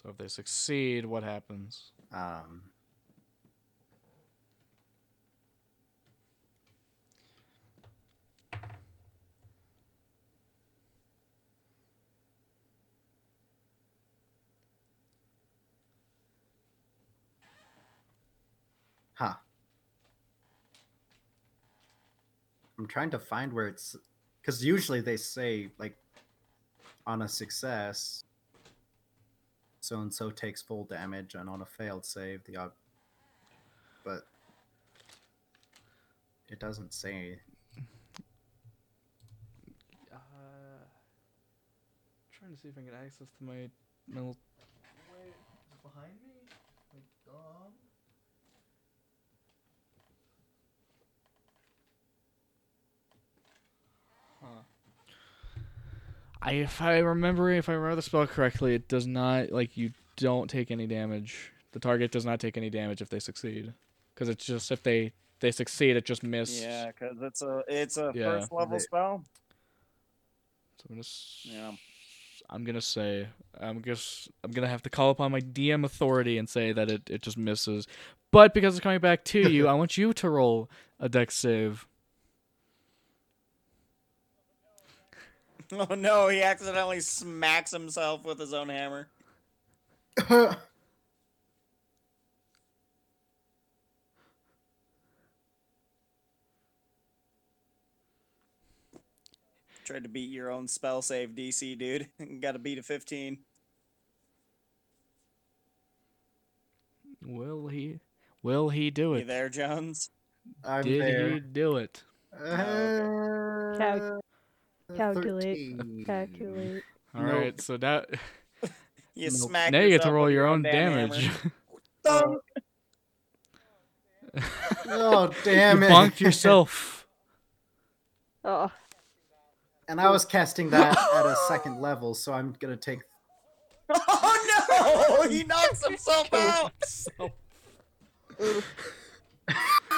So if they succeed, what happens? Um, huh. I'm trying to find where it's because usually they say like on a success so and so takes full damage and on a failed save the ob- but it doesn't say Uh, trying to see if I can get access to my my little. Wait, behind me? Like, um. Huh. I if I remember if I remember the spell correctly, it does not like you don't take any damage. The target does not take any damage if they succeed, because it's just if they they succeed, it just missed. Yeah, because it's a it's a Yeah. first level They- spell. So I'm gonna. Yeah. I'm gonna say I'm guess I'm gonna have to call upon my DM authority and say that it, it just misses. But because it's coming back to you, I want you to roll a dex save. Oh no, he accidentally smacks himself with his own hammer. Tried to beat your own spell save DC, dude. Got to beat a 15. Will he? Will he do You it? there, Jones? I'm Did there. he do it? Uh, Cal- Uh, calculate, 13. Calculate. All Nope. right, so that You Nope. smack. now you get to roll your own damn damage. Oh, oh, damn you it! bonked yourself. Oh, And I was casting that at a second level, so I'm gonna take. Oh no! He knocks himself out.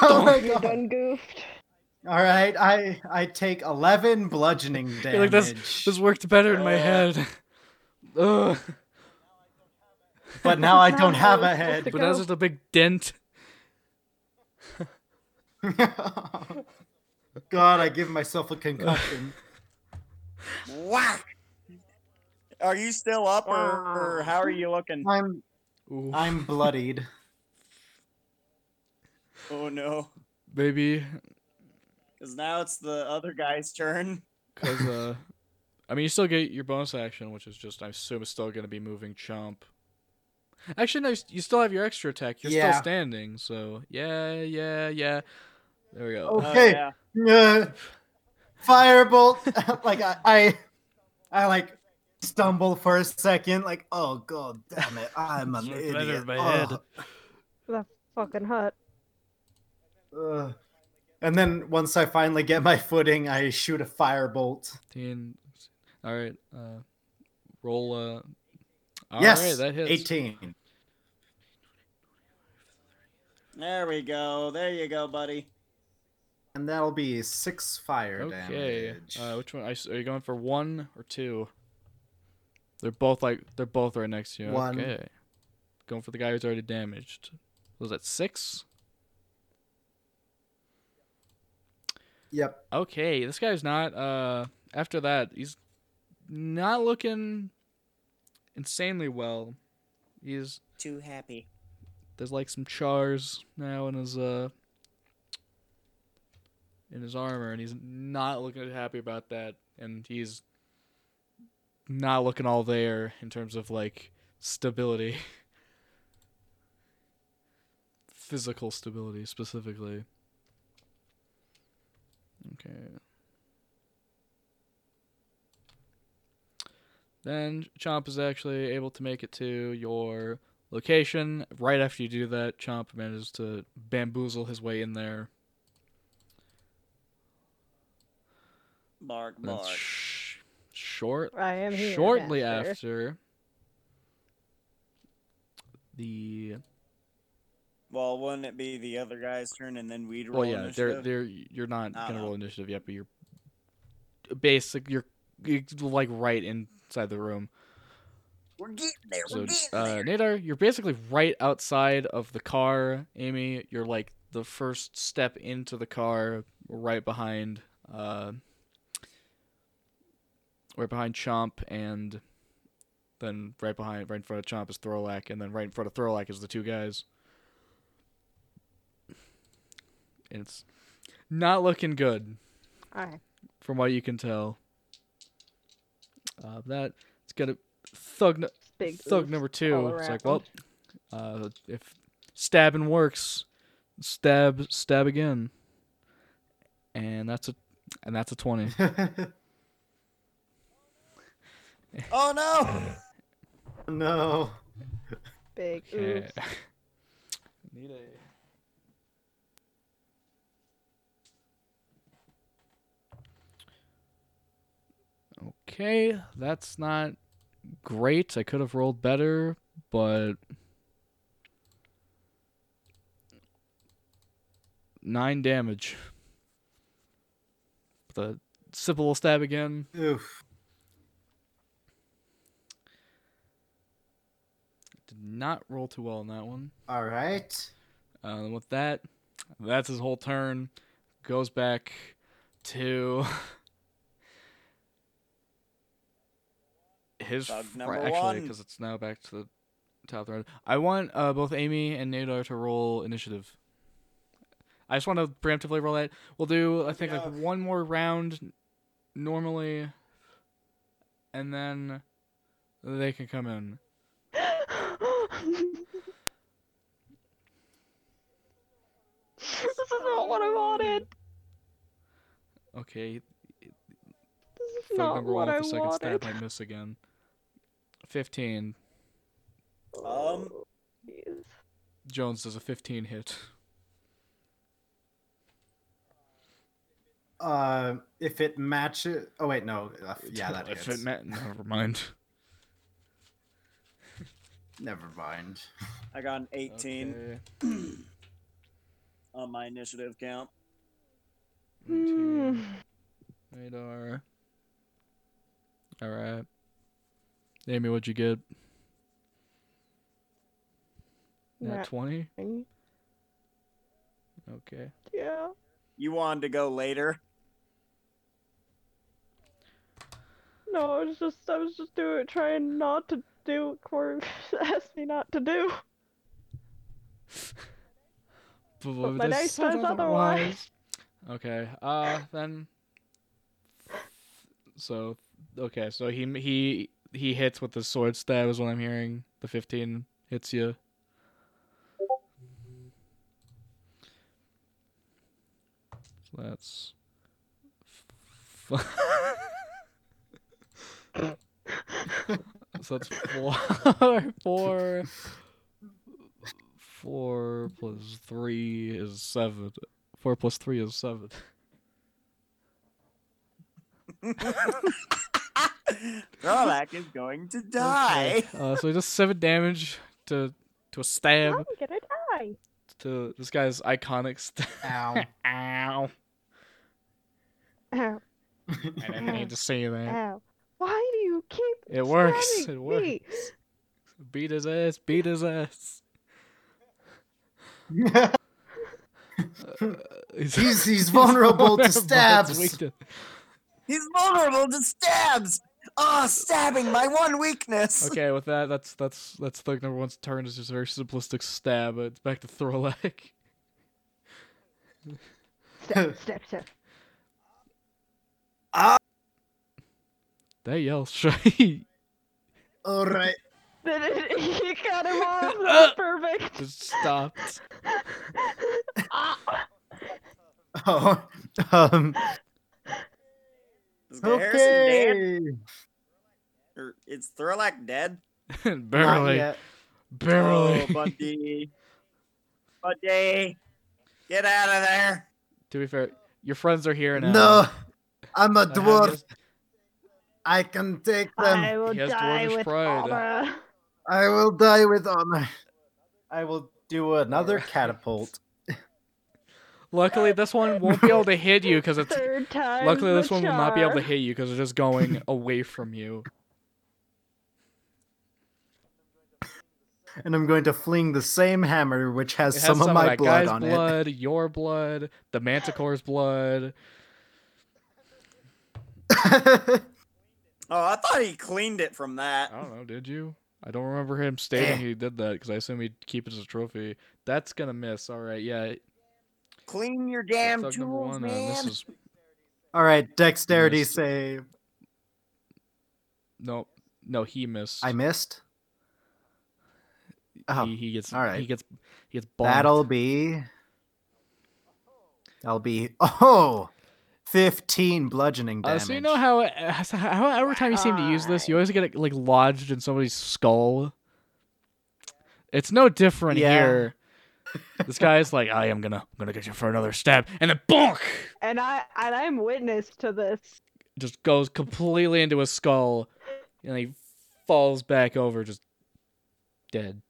Oh my god! you're god! done goofed. All right, I I take eleven bludgeoning You're damage. like this. This worked better in my head. Ugh. but now I don't have a head. But now it's just a big dent. God, I give myself a concussion. Whack! Are you still up, or, or how are you looking? I'm Ooh. I'm bloodied. Oh no! Baby, Because now it's the other guy's turn. Because, uh, I mean, you still get your bonus action, which is just, I assume, is still going to be moving chomp. Actually, no, you still have your extra attack. You're Yeah. still standing, so yeah, yeah, yeah. There we go. Oh, Okay. yeah. Uh, firebolt. like I, I I like stumble for a second. Like oh god damn it, I'm an It's better idiot. in my head. The fucking hurt. Ugh. Ugh. And then once I finally get my footing, I shoot a firebolt. 15. All right. Uh, roll. Uh, all yes, right, that hits. 18. There we go. There you go, buddy. And that'll be six fire Okay. damage. Uh, which one? Are you going for one or two? They're both like they're both right next to you. One. Okay. Going for the guy who's already damaged. Was that six? Yep. Okay, this guy's not. Uh, after that, he's not looking insanely well. He's Too happy. there's like some chars now in his uh in his armor, and he's not looking happy about that, and he's not looking all there in terms of like stability, physical stability specifically. Okay. Then Chomp is actually able to make it to your location. Right after you do that, Chomp manages to bamboozle his way in there. Mark, Mark. Sh- short. I am here. Shortly after. after the well, wouldn't it be the other guy's turn and then we'd roll well yeah they're they're you're not I gonna don't roll initiative yet but you're basic you're, you're like right inside the room We're getting there. so we're getting uh there. nadar you're basically right outside of the car amy you're like the first step into the car right behind uh right behind chomp and then right behind right in front of chomp is throlak and then right in front of throlak is the two guys and it's not looking good Alright. from what you can tell uh that it's got a thug nu- Big thug number two. It's like, well, uh, if stabbing works, stab, stab again, and that's a, and that's a twenty. Oh no! no. Big Okay. Need a. Okay, that's not great. I could have rolled better, but nine damage. The simple will stab again. Oof. Did not roll too well on that one. All right. Uh, with that, that's his whole turn. Goes back to his Thug fr- actually because it's now back to the top of the round. I want uh, both Amy and Nadar to roll initiative. I just want to preemptively roll that. We'll do I think like one more round normally, and then they can come in. this is not what I wanted. Okay, This is Thug not number what one I with the second wanted. stab might miss again. Fifteen. Um, Jones does a 15 hit. Uh, if it matches. Oh wait, no. Uh, yeah, that if hits. it ma- never mind. Never mind. I got an 18 Okay. on my initiative count. 18. Radar. All right. Amy, what'd you get? Nat Nat 20? Okay. Yeah. You wanted to go later? No, I was just I was just doing trying not to do what Corey asked me not to do. But, But my dice says otherwise. Okay. Uh, then. So, okay. So he he he hits with the sword stab is what I'm hearing. The 15 hits you. So that's. so that's four, four, four plus three is seven. Four plus three is seven. Throlak is going to die. Okay, Uh, so just seven damage to to a stab I'm gonna die. to this guy's iconic stab. Ow. Ow! Ow, I didn't need to say that. ow. Why do you keep It works. It works. me? Beat his ass. Beat his ass. He's- he's vulnerable to stabs. weakness. He's vulnerable to stabs. Oh, stabbing, my one weakness. Okay, with that, that's that's that's thug number one's turn. It's just a very simplistic stab. But it's back to Throlak. Step, step, step. Ah. That yell straight All right. you got him off. That's perfect. just stopped. Ah. Oh. Um. Is Harrison dead? Okay. Or is Throlak dead? Barely, barely. Oh, buddy. buddy. Get out of there. to be fair, your friends are here now. No. I'm a dwarf. I can take them. I will He has die with pride. honor. I will die with honor. I will do another catapult. Luckily, this one won't be able to hit you because it's. Third time. Luckily, this the one will not be able to hit you because it's just going away from you. And I'm going to fling the same hammer, which has, has some, of my that blood guy's on blood, your blood, the Manticore's blood. Oh, I thought he cleaned it from that. I don't know. Did you? I don't remember him stating Eh. he did that because I assume he'd keep it as a trophy. That's gonna miss. All right, yeah. Clean your damn Thug tools, one, uh, man. All right, dexterity Missed. save. No, no, he missed. I missed. Oh, he, he gets. all right. He gets. He gets. Bonked. that'll be. That'll be oh, 15 bludgeoning Uh, damage. so you know how, uh, how every time you seem to use this, you always get it like lodged in somebody's skull. It's no different Yeah. here. This guy's like, I am gonna, I'm gonna get you for another stab, and then bonk, And I and I'm witness to this. just goes completely into his skull, and he falls back over, just dead.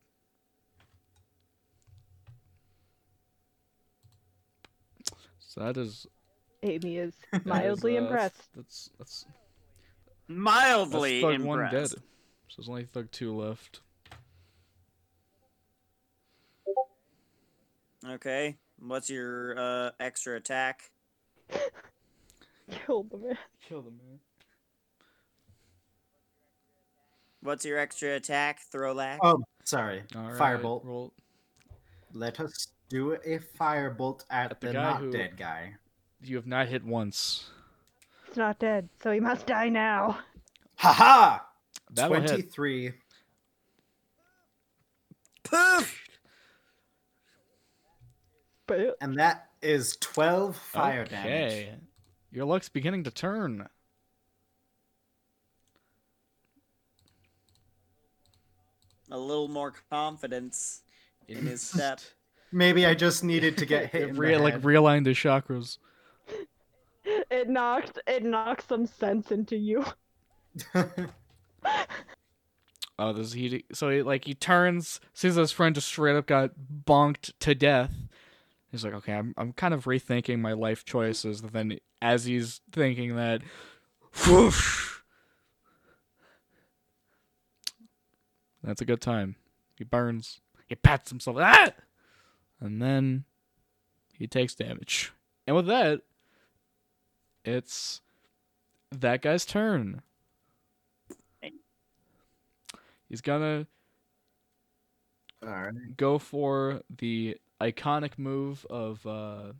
So that is Amy is that is, mildly uh, impressed. That's that's that's Mildly thug one dead. So there's only thug two left. Okay. What's your uh, extra attack? Kill the man. Kill the man. What's your extra attack, Throlak? Oh, sorry. All right, Firebolt. Roll. Let us do a firebolt at, At the the, not who- dead guy. You have not hit once. He's not dead, so he must die now. Ha That'll 23. Poof! But And that is 12 fire damage. okay. Your luck's beginning to turn. A little more confidence in his step. Maybe I just needed to get hit It in re- the like head. realign the chakras. it knocked it knocked some sense into you. Oh, this he so he like he turns, sees his friend just straight up got bonked to death. He's like, okay, I'm I'm kind of rethinking my life choices. And then as he's thinking that, whoosh, that's a good time. He burns. He pats himself. Ah! And then he takes damage. And with that, it's that guy's turn. He's gonna go for the iconic move of uh,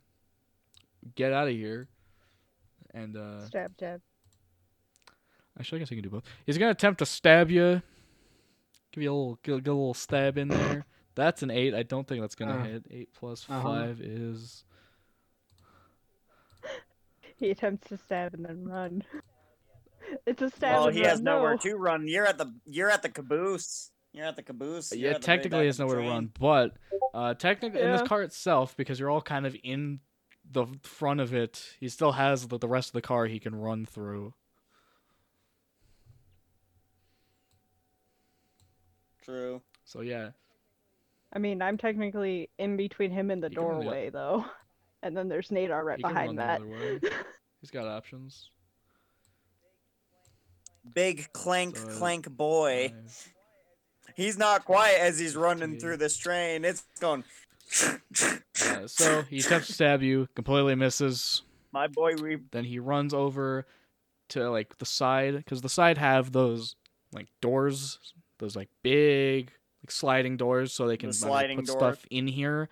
get out of here. And uh, Stab jab. actually, I guess I can do both. He's gonna attempt to stab you. Give you a little, get, get a little stab in there. That's an eight. I don't think that's gonna Uh, hit. Eight plus uh-huh. five is He attempts to stab and then run. It's a stab. Well, and he run, has nowhere no. to run. You're at the you're at the caboose. You're at the caboose. You're yeah. at the very Technically, back there's of the nowhere to run, but uh, technically in this car itself, because you're all kind of in the front of it, he still has the, the rest of the car he can run through. True. So yeah, I mean, I'm technically in between him and the He can run the- doorway, though. And then there's Nadar right he behind that. He's got options. Big clank So, clank boy. Five. He's not quiet as he's running Fifteen. through this train. It's going. Uh, so he attempts to stab you, completely misses. My boy, we Then he runs over to like the side because the side have those like doors, those like big like sliding doors, so they can The like, put door. stuff in here.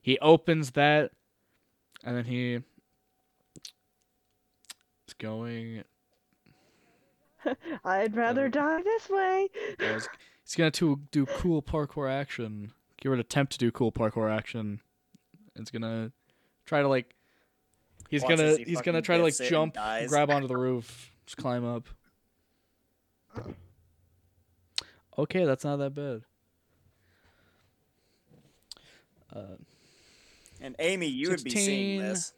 He opens that, and then he is going. I'd rather Uh, die this way. Yeah, he's, he's gonna to do cool parkour action. He would attempt to do cool parkour action. It's gonna try to like. He's Watch gonna he he's gonna try to like gets it and jump, grab onto the roof, just climb up. Okay, that's not that bad. Uh, and Amy, you would be seeing this.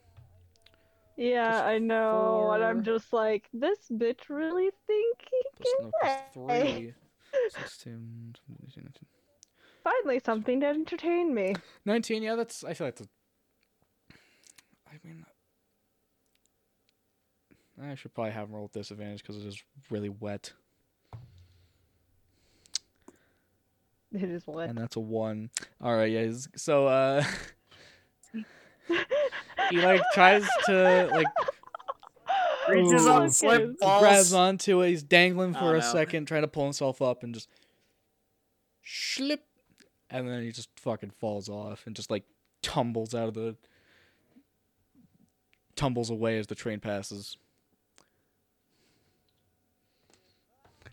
Yeah, I know, and I'm just like, this bitch really think he can play. three. 16, 17, 19. Finally, something to entertain me. 19, yeah, that's. I feel like that's. a- I mean. I should probably have him roll with disadvantage because it is really wet. It is what. And that's a 1. Alright, yeah. So, uh. he, like, tries to, like, Reaches Ooh. up, slip, falls. grabs onto it. He's dangling for Oh, a no. second, trying to pull himself up, and just slip, and then he just fucking falls off and just like tumbles out of the tumbles away as the train passes.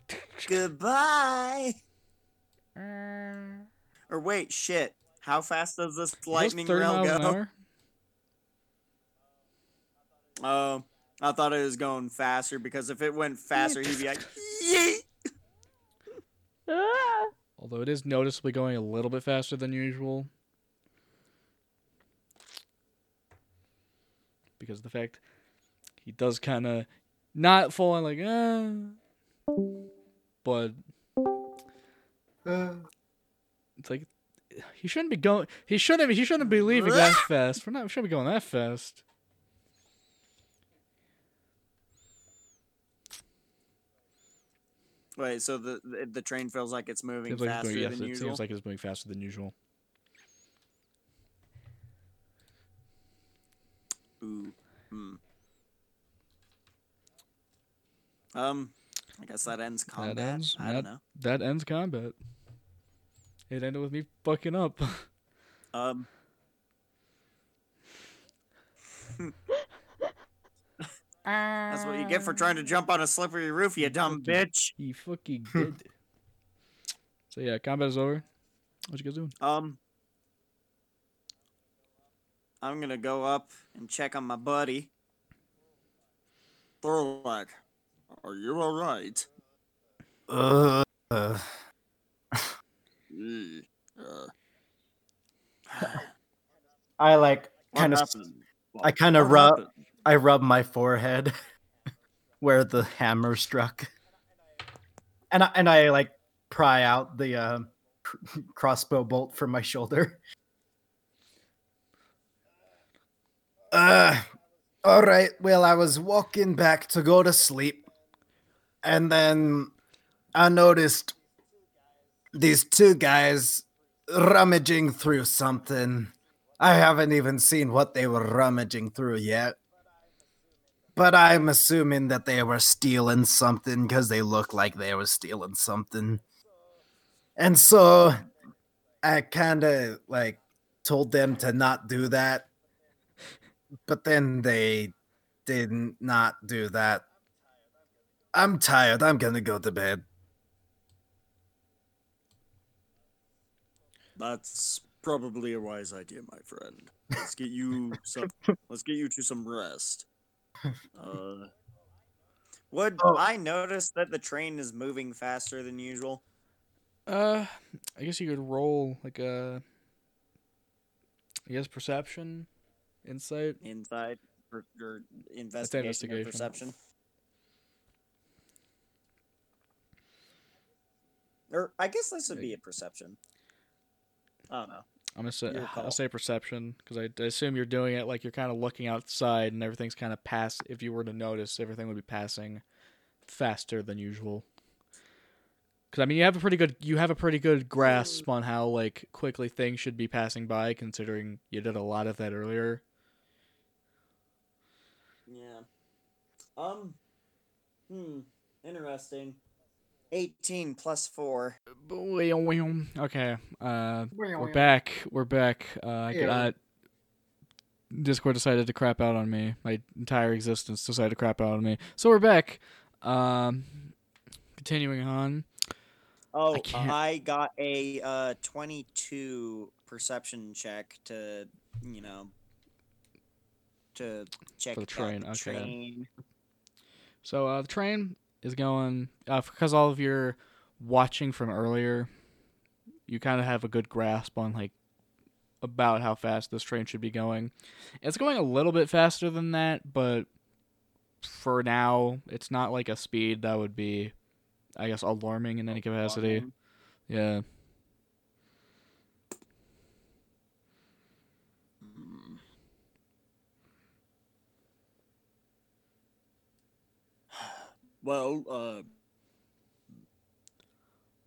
Goodbye. Or wait, shit. How fast does this lightning rail go? hour. Oh, I thought it was going faster because if it went faster, he'd be like, yeet. Although it is noticeably going a little bit faster than usual. Because of the fact he does kind of not fall in like, ah, but Uh, it's like he shouldn't be going. He shouldn't. He shouldn't be leaving that fast. We're not. We shouldn't be going that fast. Wait, so the, the train feels like it's moving Seems like, it's going, yes, than it usual. seems like it's moving faster than usual. Ooh. Hmm. Um, I guess that ends combat. ends- I don't know. That ends combat. It ended with me fucking up. Um. That's what you get for trying to jump on a slippery roof, you dumb bitch. You fucking did. so yeah, combat is over. What you guys doing? Um, I'm gonna go up and check on my buddy. Throlak, are you alright? uh, uh, Uh, I like kind of? I kinda What rub- happened? I rub my forehead where the hammer struck, and I, and I like pry out the uh, crossbow bolt from my shoulder. Uh, all right. Well, I was walking back to go to sleep, and then I noticed these two guys rummaging through something. I haven't even seen what they were rummaging through yet. But I'm assuming that they were stealing something because they look like they were stealing something. And so I kind of like told them to not do that. But then they did not do that. I'm tired. I'm going to go to bed. That's probably a wise idea, my friend. Let's get you some. let's get you to some rest. Uh, would Oh. I notice that the train is moving faster than usual? Uh, I guess you could roll like a. I guess perception, insight. insight, or, or investigation, or investigation. perception? Or I guess this would be a perception. I don't know. I'm gonna say I'll say perception because I, I assume you're doing it like you're kind of looking outside and everything's kind of pass. If you were to notice, everything would be passing faster than usual. Because I mean, you have a pretty good you have a pretty good grasp on how like quickly things should be passing by, considering you did a lot of that earlier. Yeah. Um. Hmm. Interesting. 18 plus 4. Okay. Uh, we're back. We're back. Uh, I Yeah. uh, Discord decided to crap out on me. My entire existence decided to crap out on me. So we're back. Um, continuing on. Oh, I, can't- got a uh 22 perception check to, you know, to check For the train, the okay. train. So uh, the train is going uh, because all of your watching from earlier, you kind of have a good grasp on like about how fast this train should be going. It's going a little bit faster than that, but for now, it's not like a speed that would be, I guess, alarming in any capacity. Alarming. Yeah. Well, uh,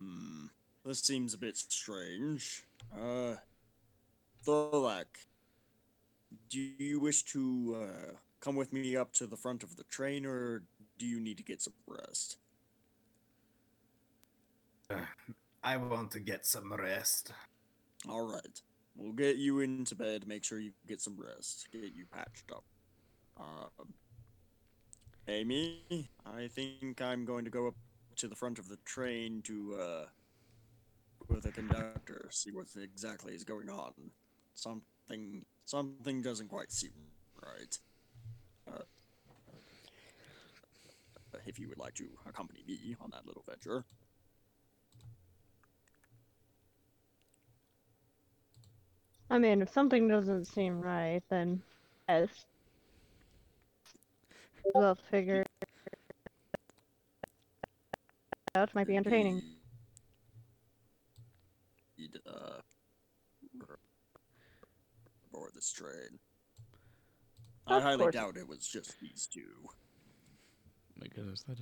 hmm, this seems a bit strange. Uh, Throlak, do you wish to uh, come with me up to the front of the train, or do you need to get some rest? I want to get some rest. All right, we'll get you into bed. Make sure you get some rest. Get you patched up. Um, Amy, I think I'm going to go up to the front of the train to uh, with the conductor, see what exactly is going on. Something, something doesn't quite seem right. Uh, if you would like to accompany me on that little venture. I mean, if something doesn't seem right, then yes. We'll figure it out. Might be entertaining. He'd, uh, board this train. I Of highly course. doubt it was just these two. My goodness, that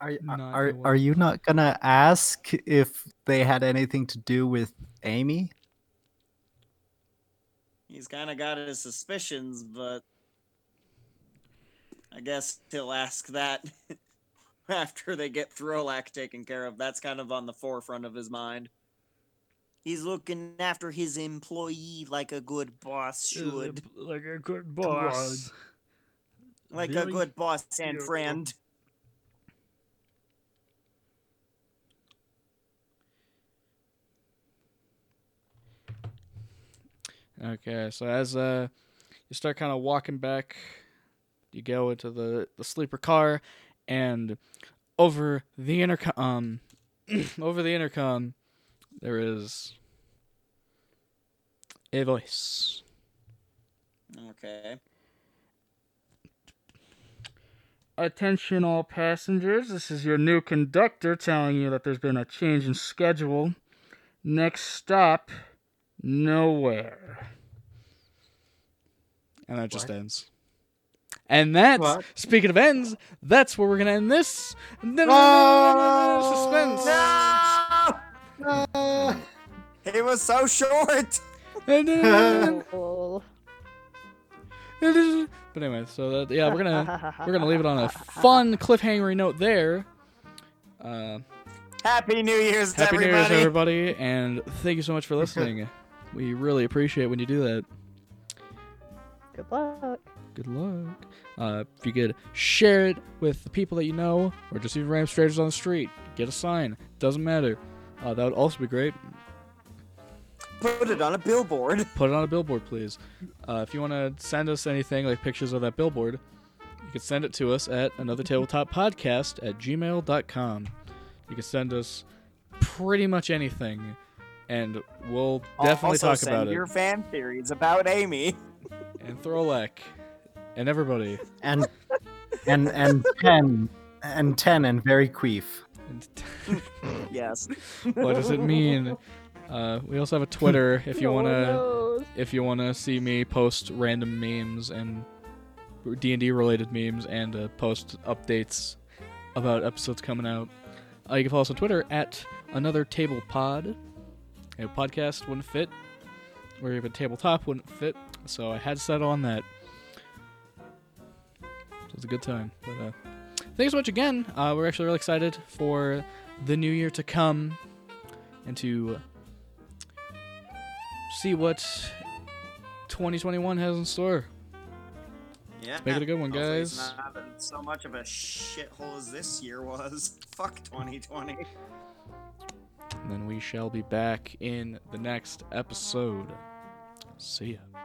Are Not are the are you not gonna ask if they had anything to do with Amy? He's kind of got his suspicions, but I guess he'll ask that after they get Throlak taken care of. That's kind of on the forefront of his mind. He's looking after his employee like a good boss should. like a good boss. Like a good boss and Yeah. friend. Okay, so as uh you start kind of walking back, you go into the the sleeper car, and over the intercom, um, over the intercom, there is a voice. Okay. Attention, all passengers. This is your new conductor telling you that there's been a change in schedule. Next stop, nowhere. And that just What? ends. And that's, What? speaking of ends, that's where we're going to end this. No Suspense. No! It was so short. But anyway, so that, yeah, we're gonna we're gonna leave it on a fun cliffhanger note there. Uh, Happy New Year's, to Happy New. Year's, everybody, and thank you so much for listening. we really appreciate when you do that. Good luck. Good luck. Uh, if you could share it with the people that you know, or just even random strangers on the street, get a sign. Doesn't matter. Uh, that would also be great. Put it on a billboard. Put it on a billboard, please. Uh, if you want to send us anything like pictures of that billboard, you can send it to us at another tabletop podcast at gmail.com. You can send us pretty much anything, and we'll definitely also talk send about your it. fan theories about Amy. And Throlak, and everybody. And and and ten and ten and very queef. And Yes. what does it mean? Uh, we also have a Twitter if you No wanna if you wanna see me post random memes and D and D related memes and uh, post updates about episodes coming out. Uh, you can follow us on Twitter at another table pod. A podcast wouldn't fit, or even tabletop wouldn't fit, so I had to settle on that. It was a good time. But uh, thanks so much again. Uh, we're actually really excited for the new year to come and to see what 2021 has in store. Yeah. make it a good one, Hopefully it's guys. not so much of a shithole as this year was. Fuck 2020. And then we shall be back in the next episode. See ya.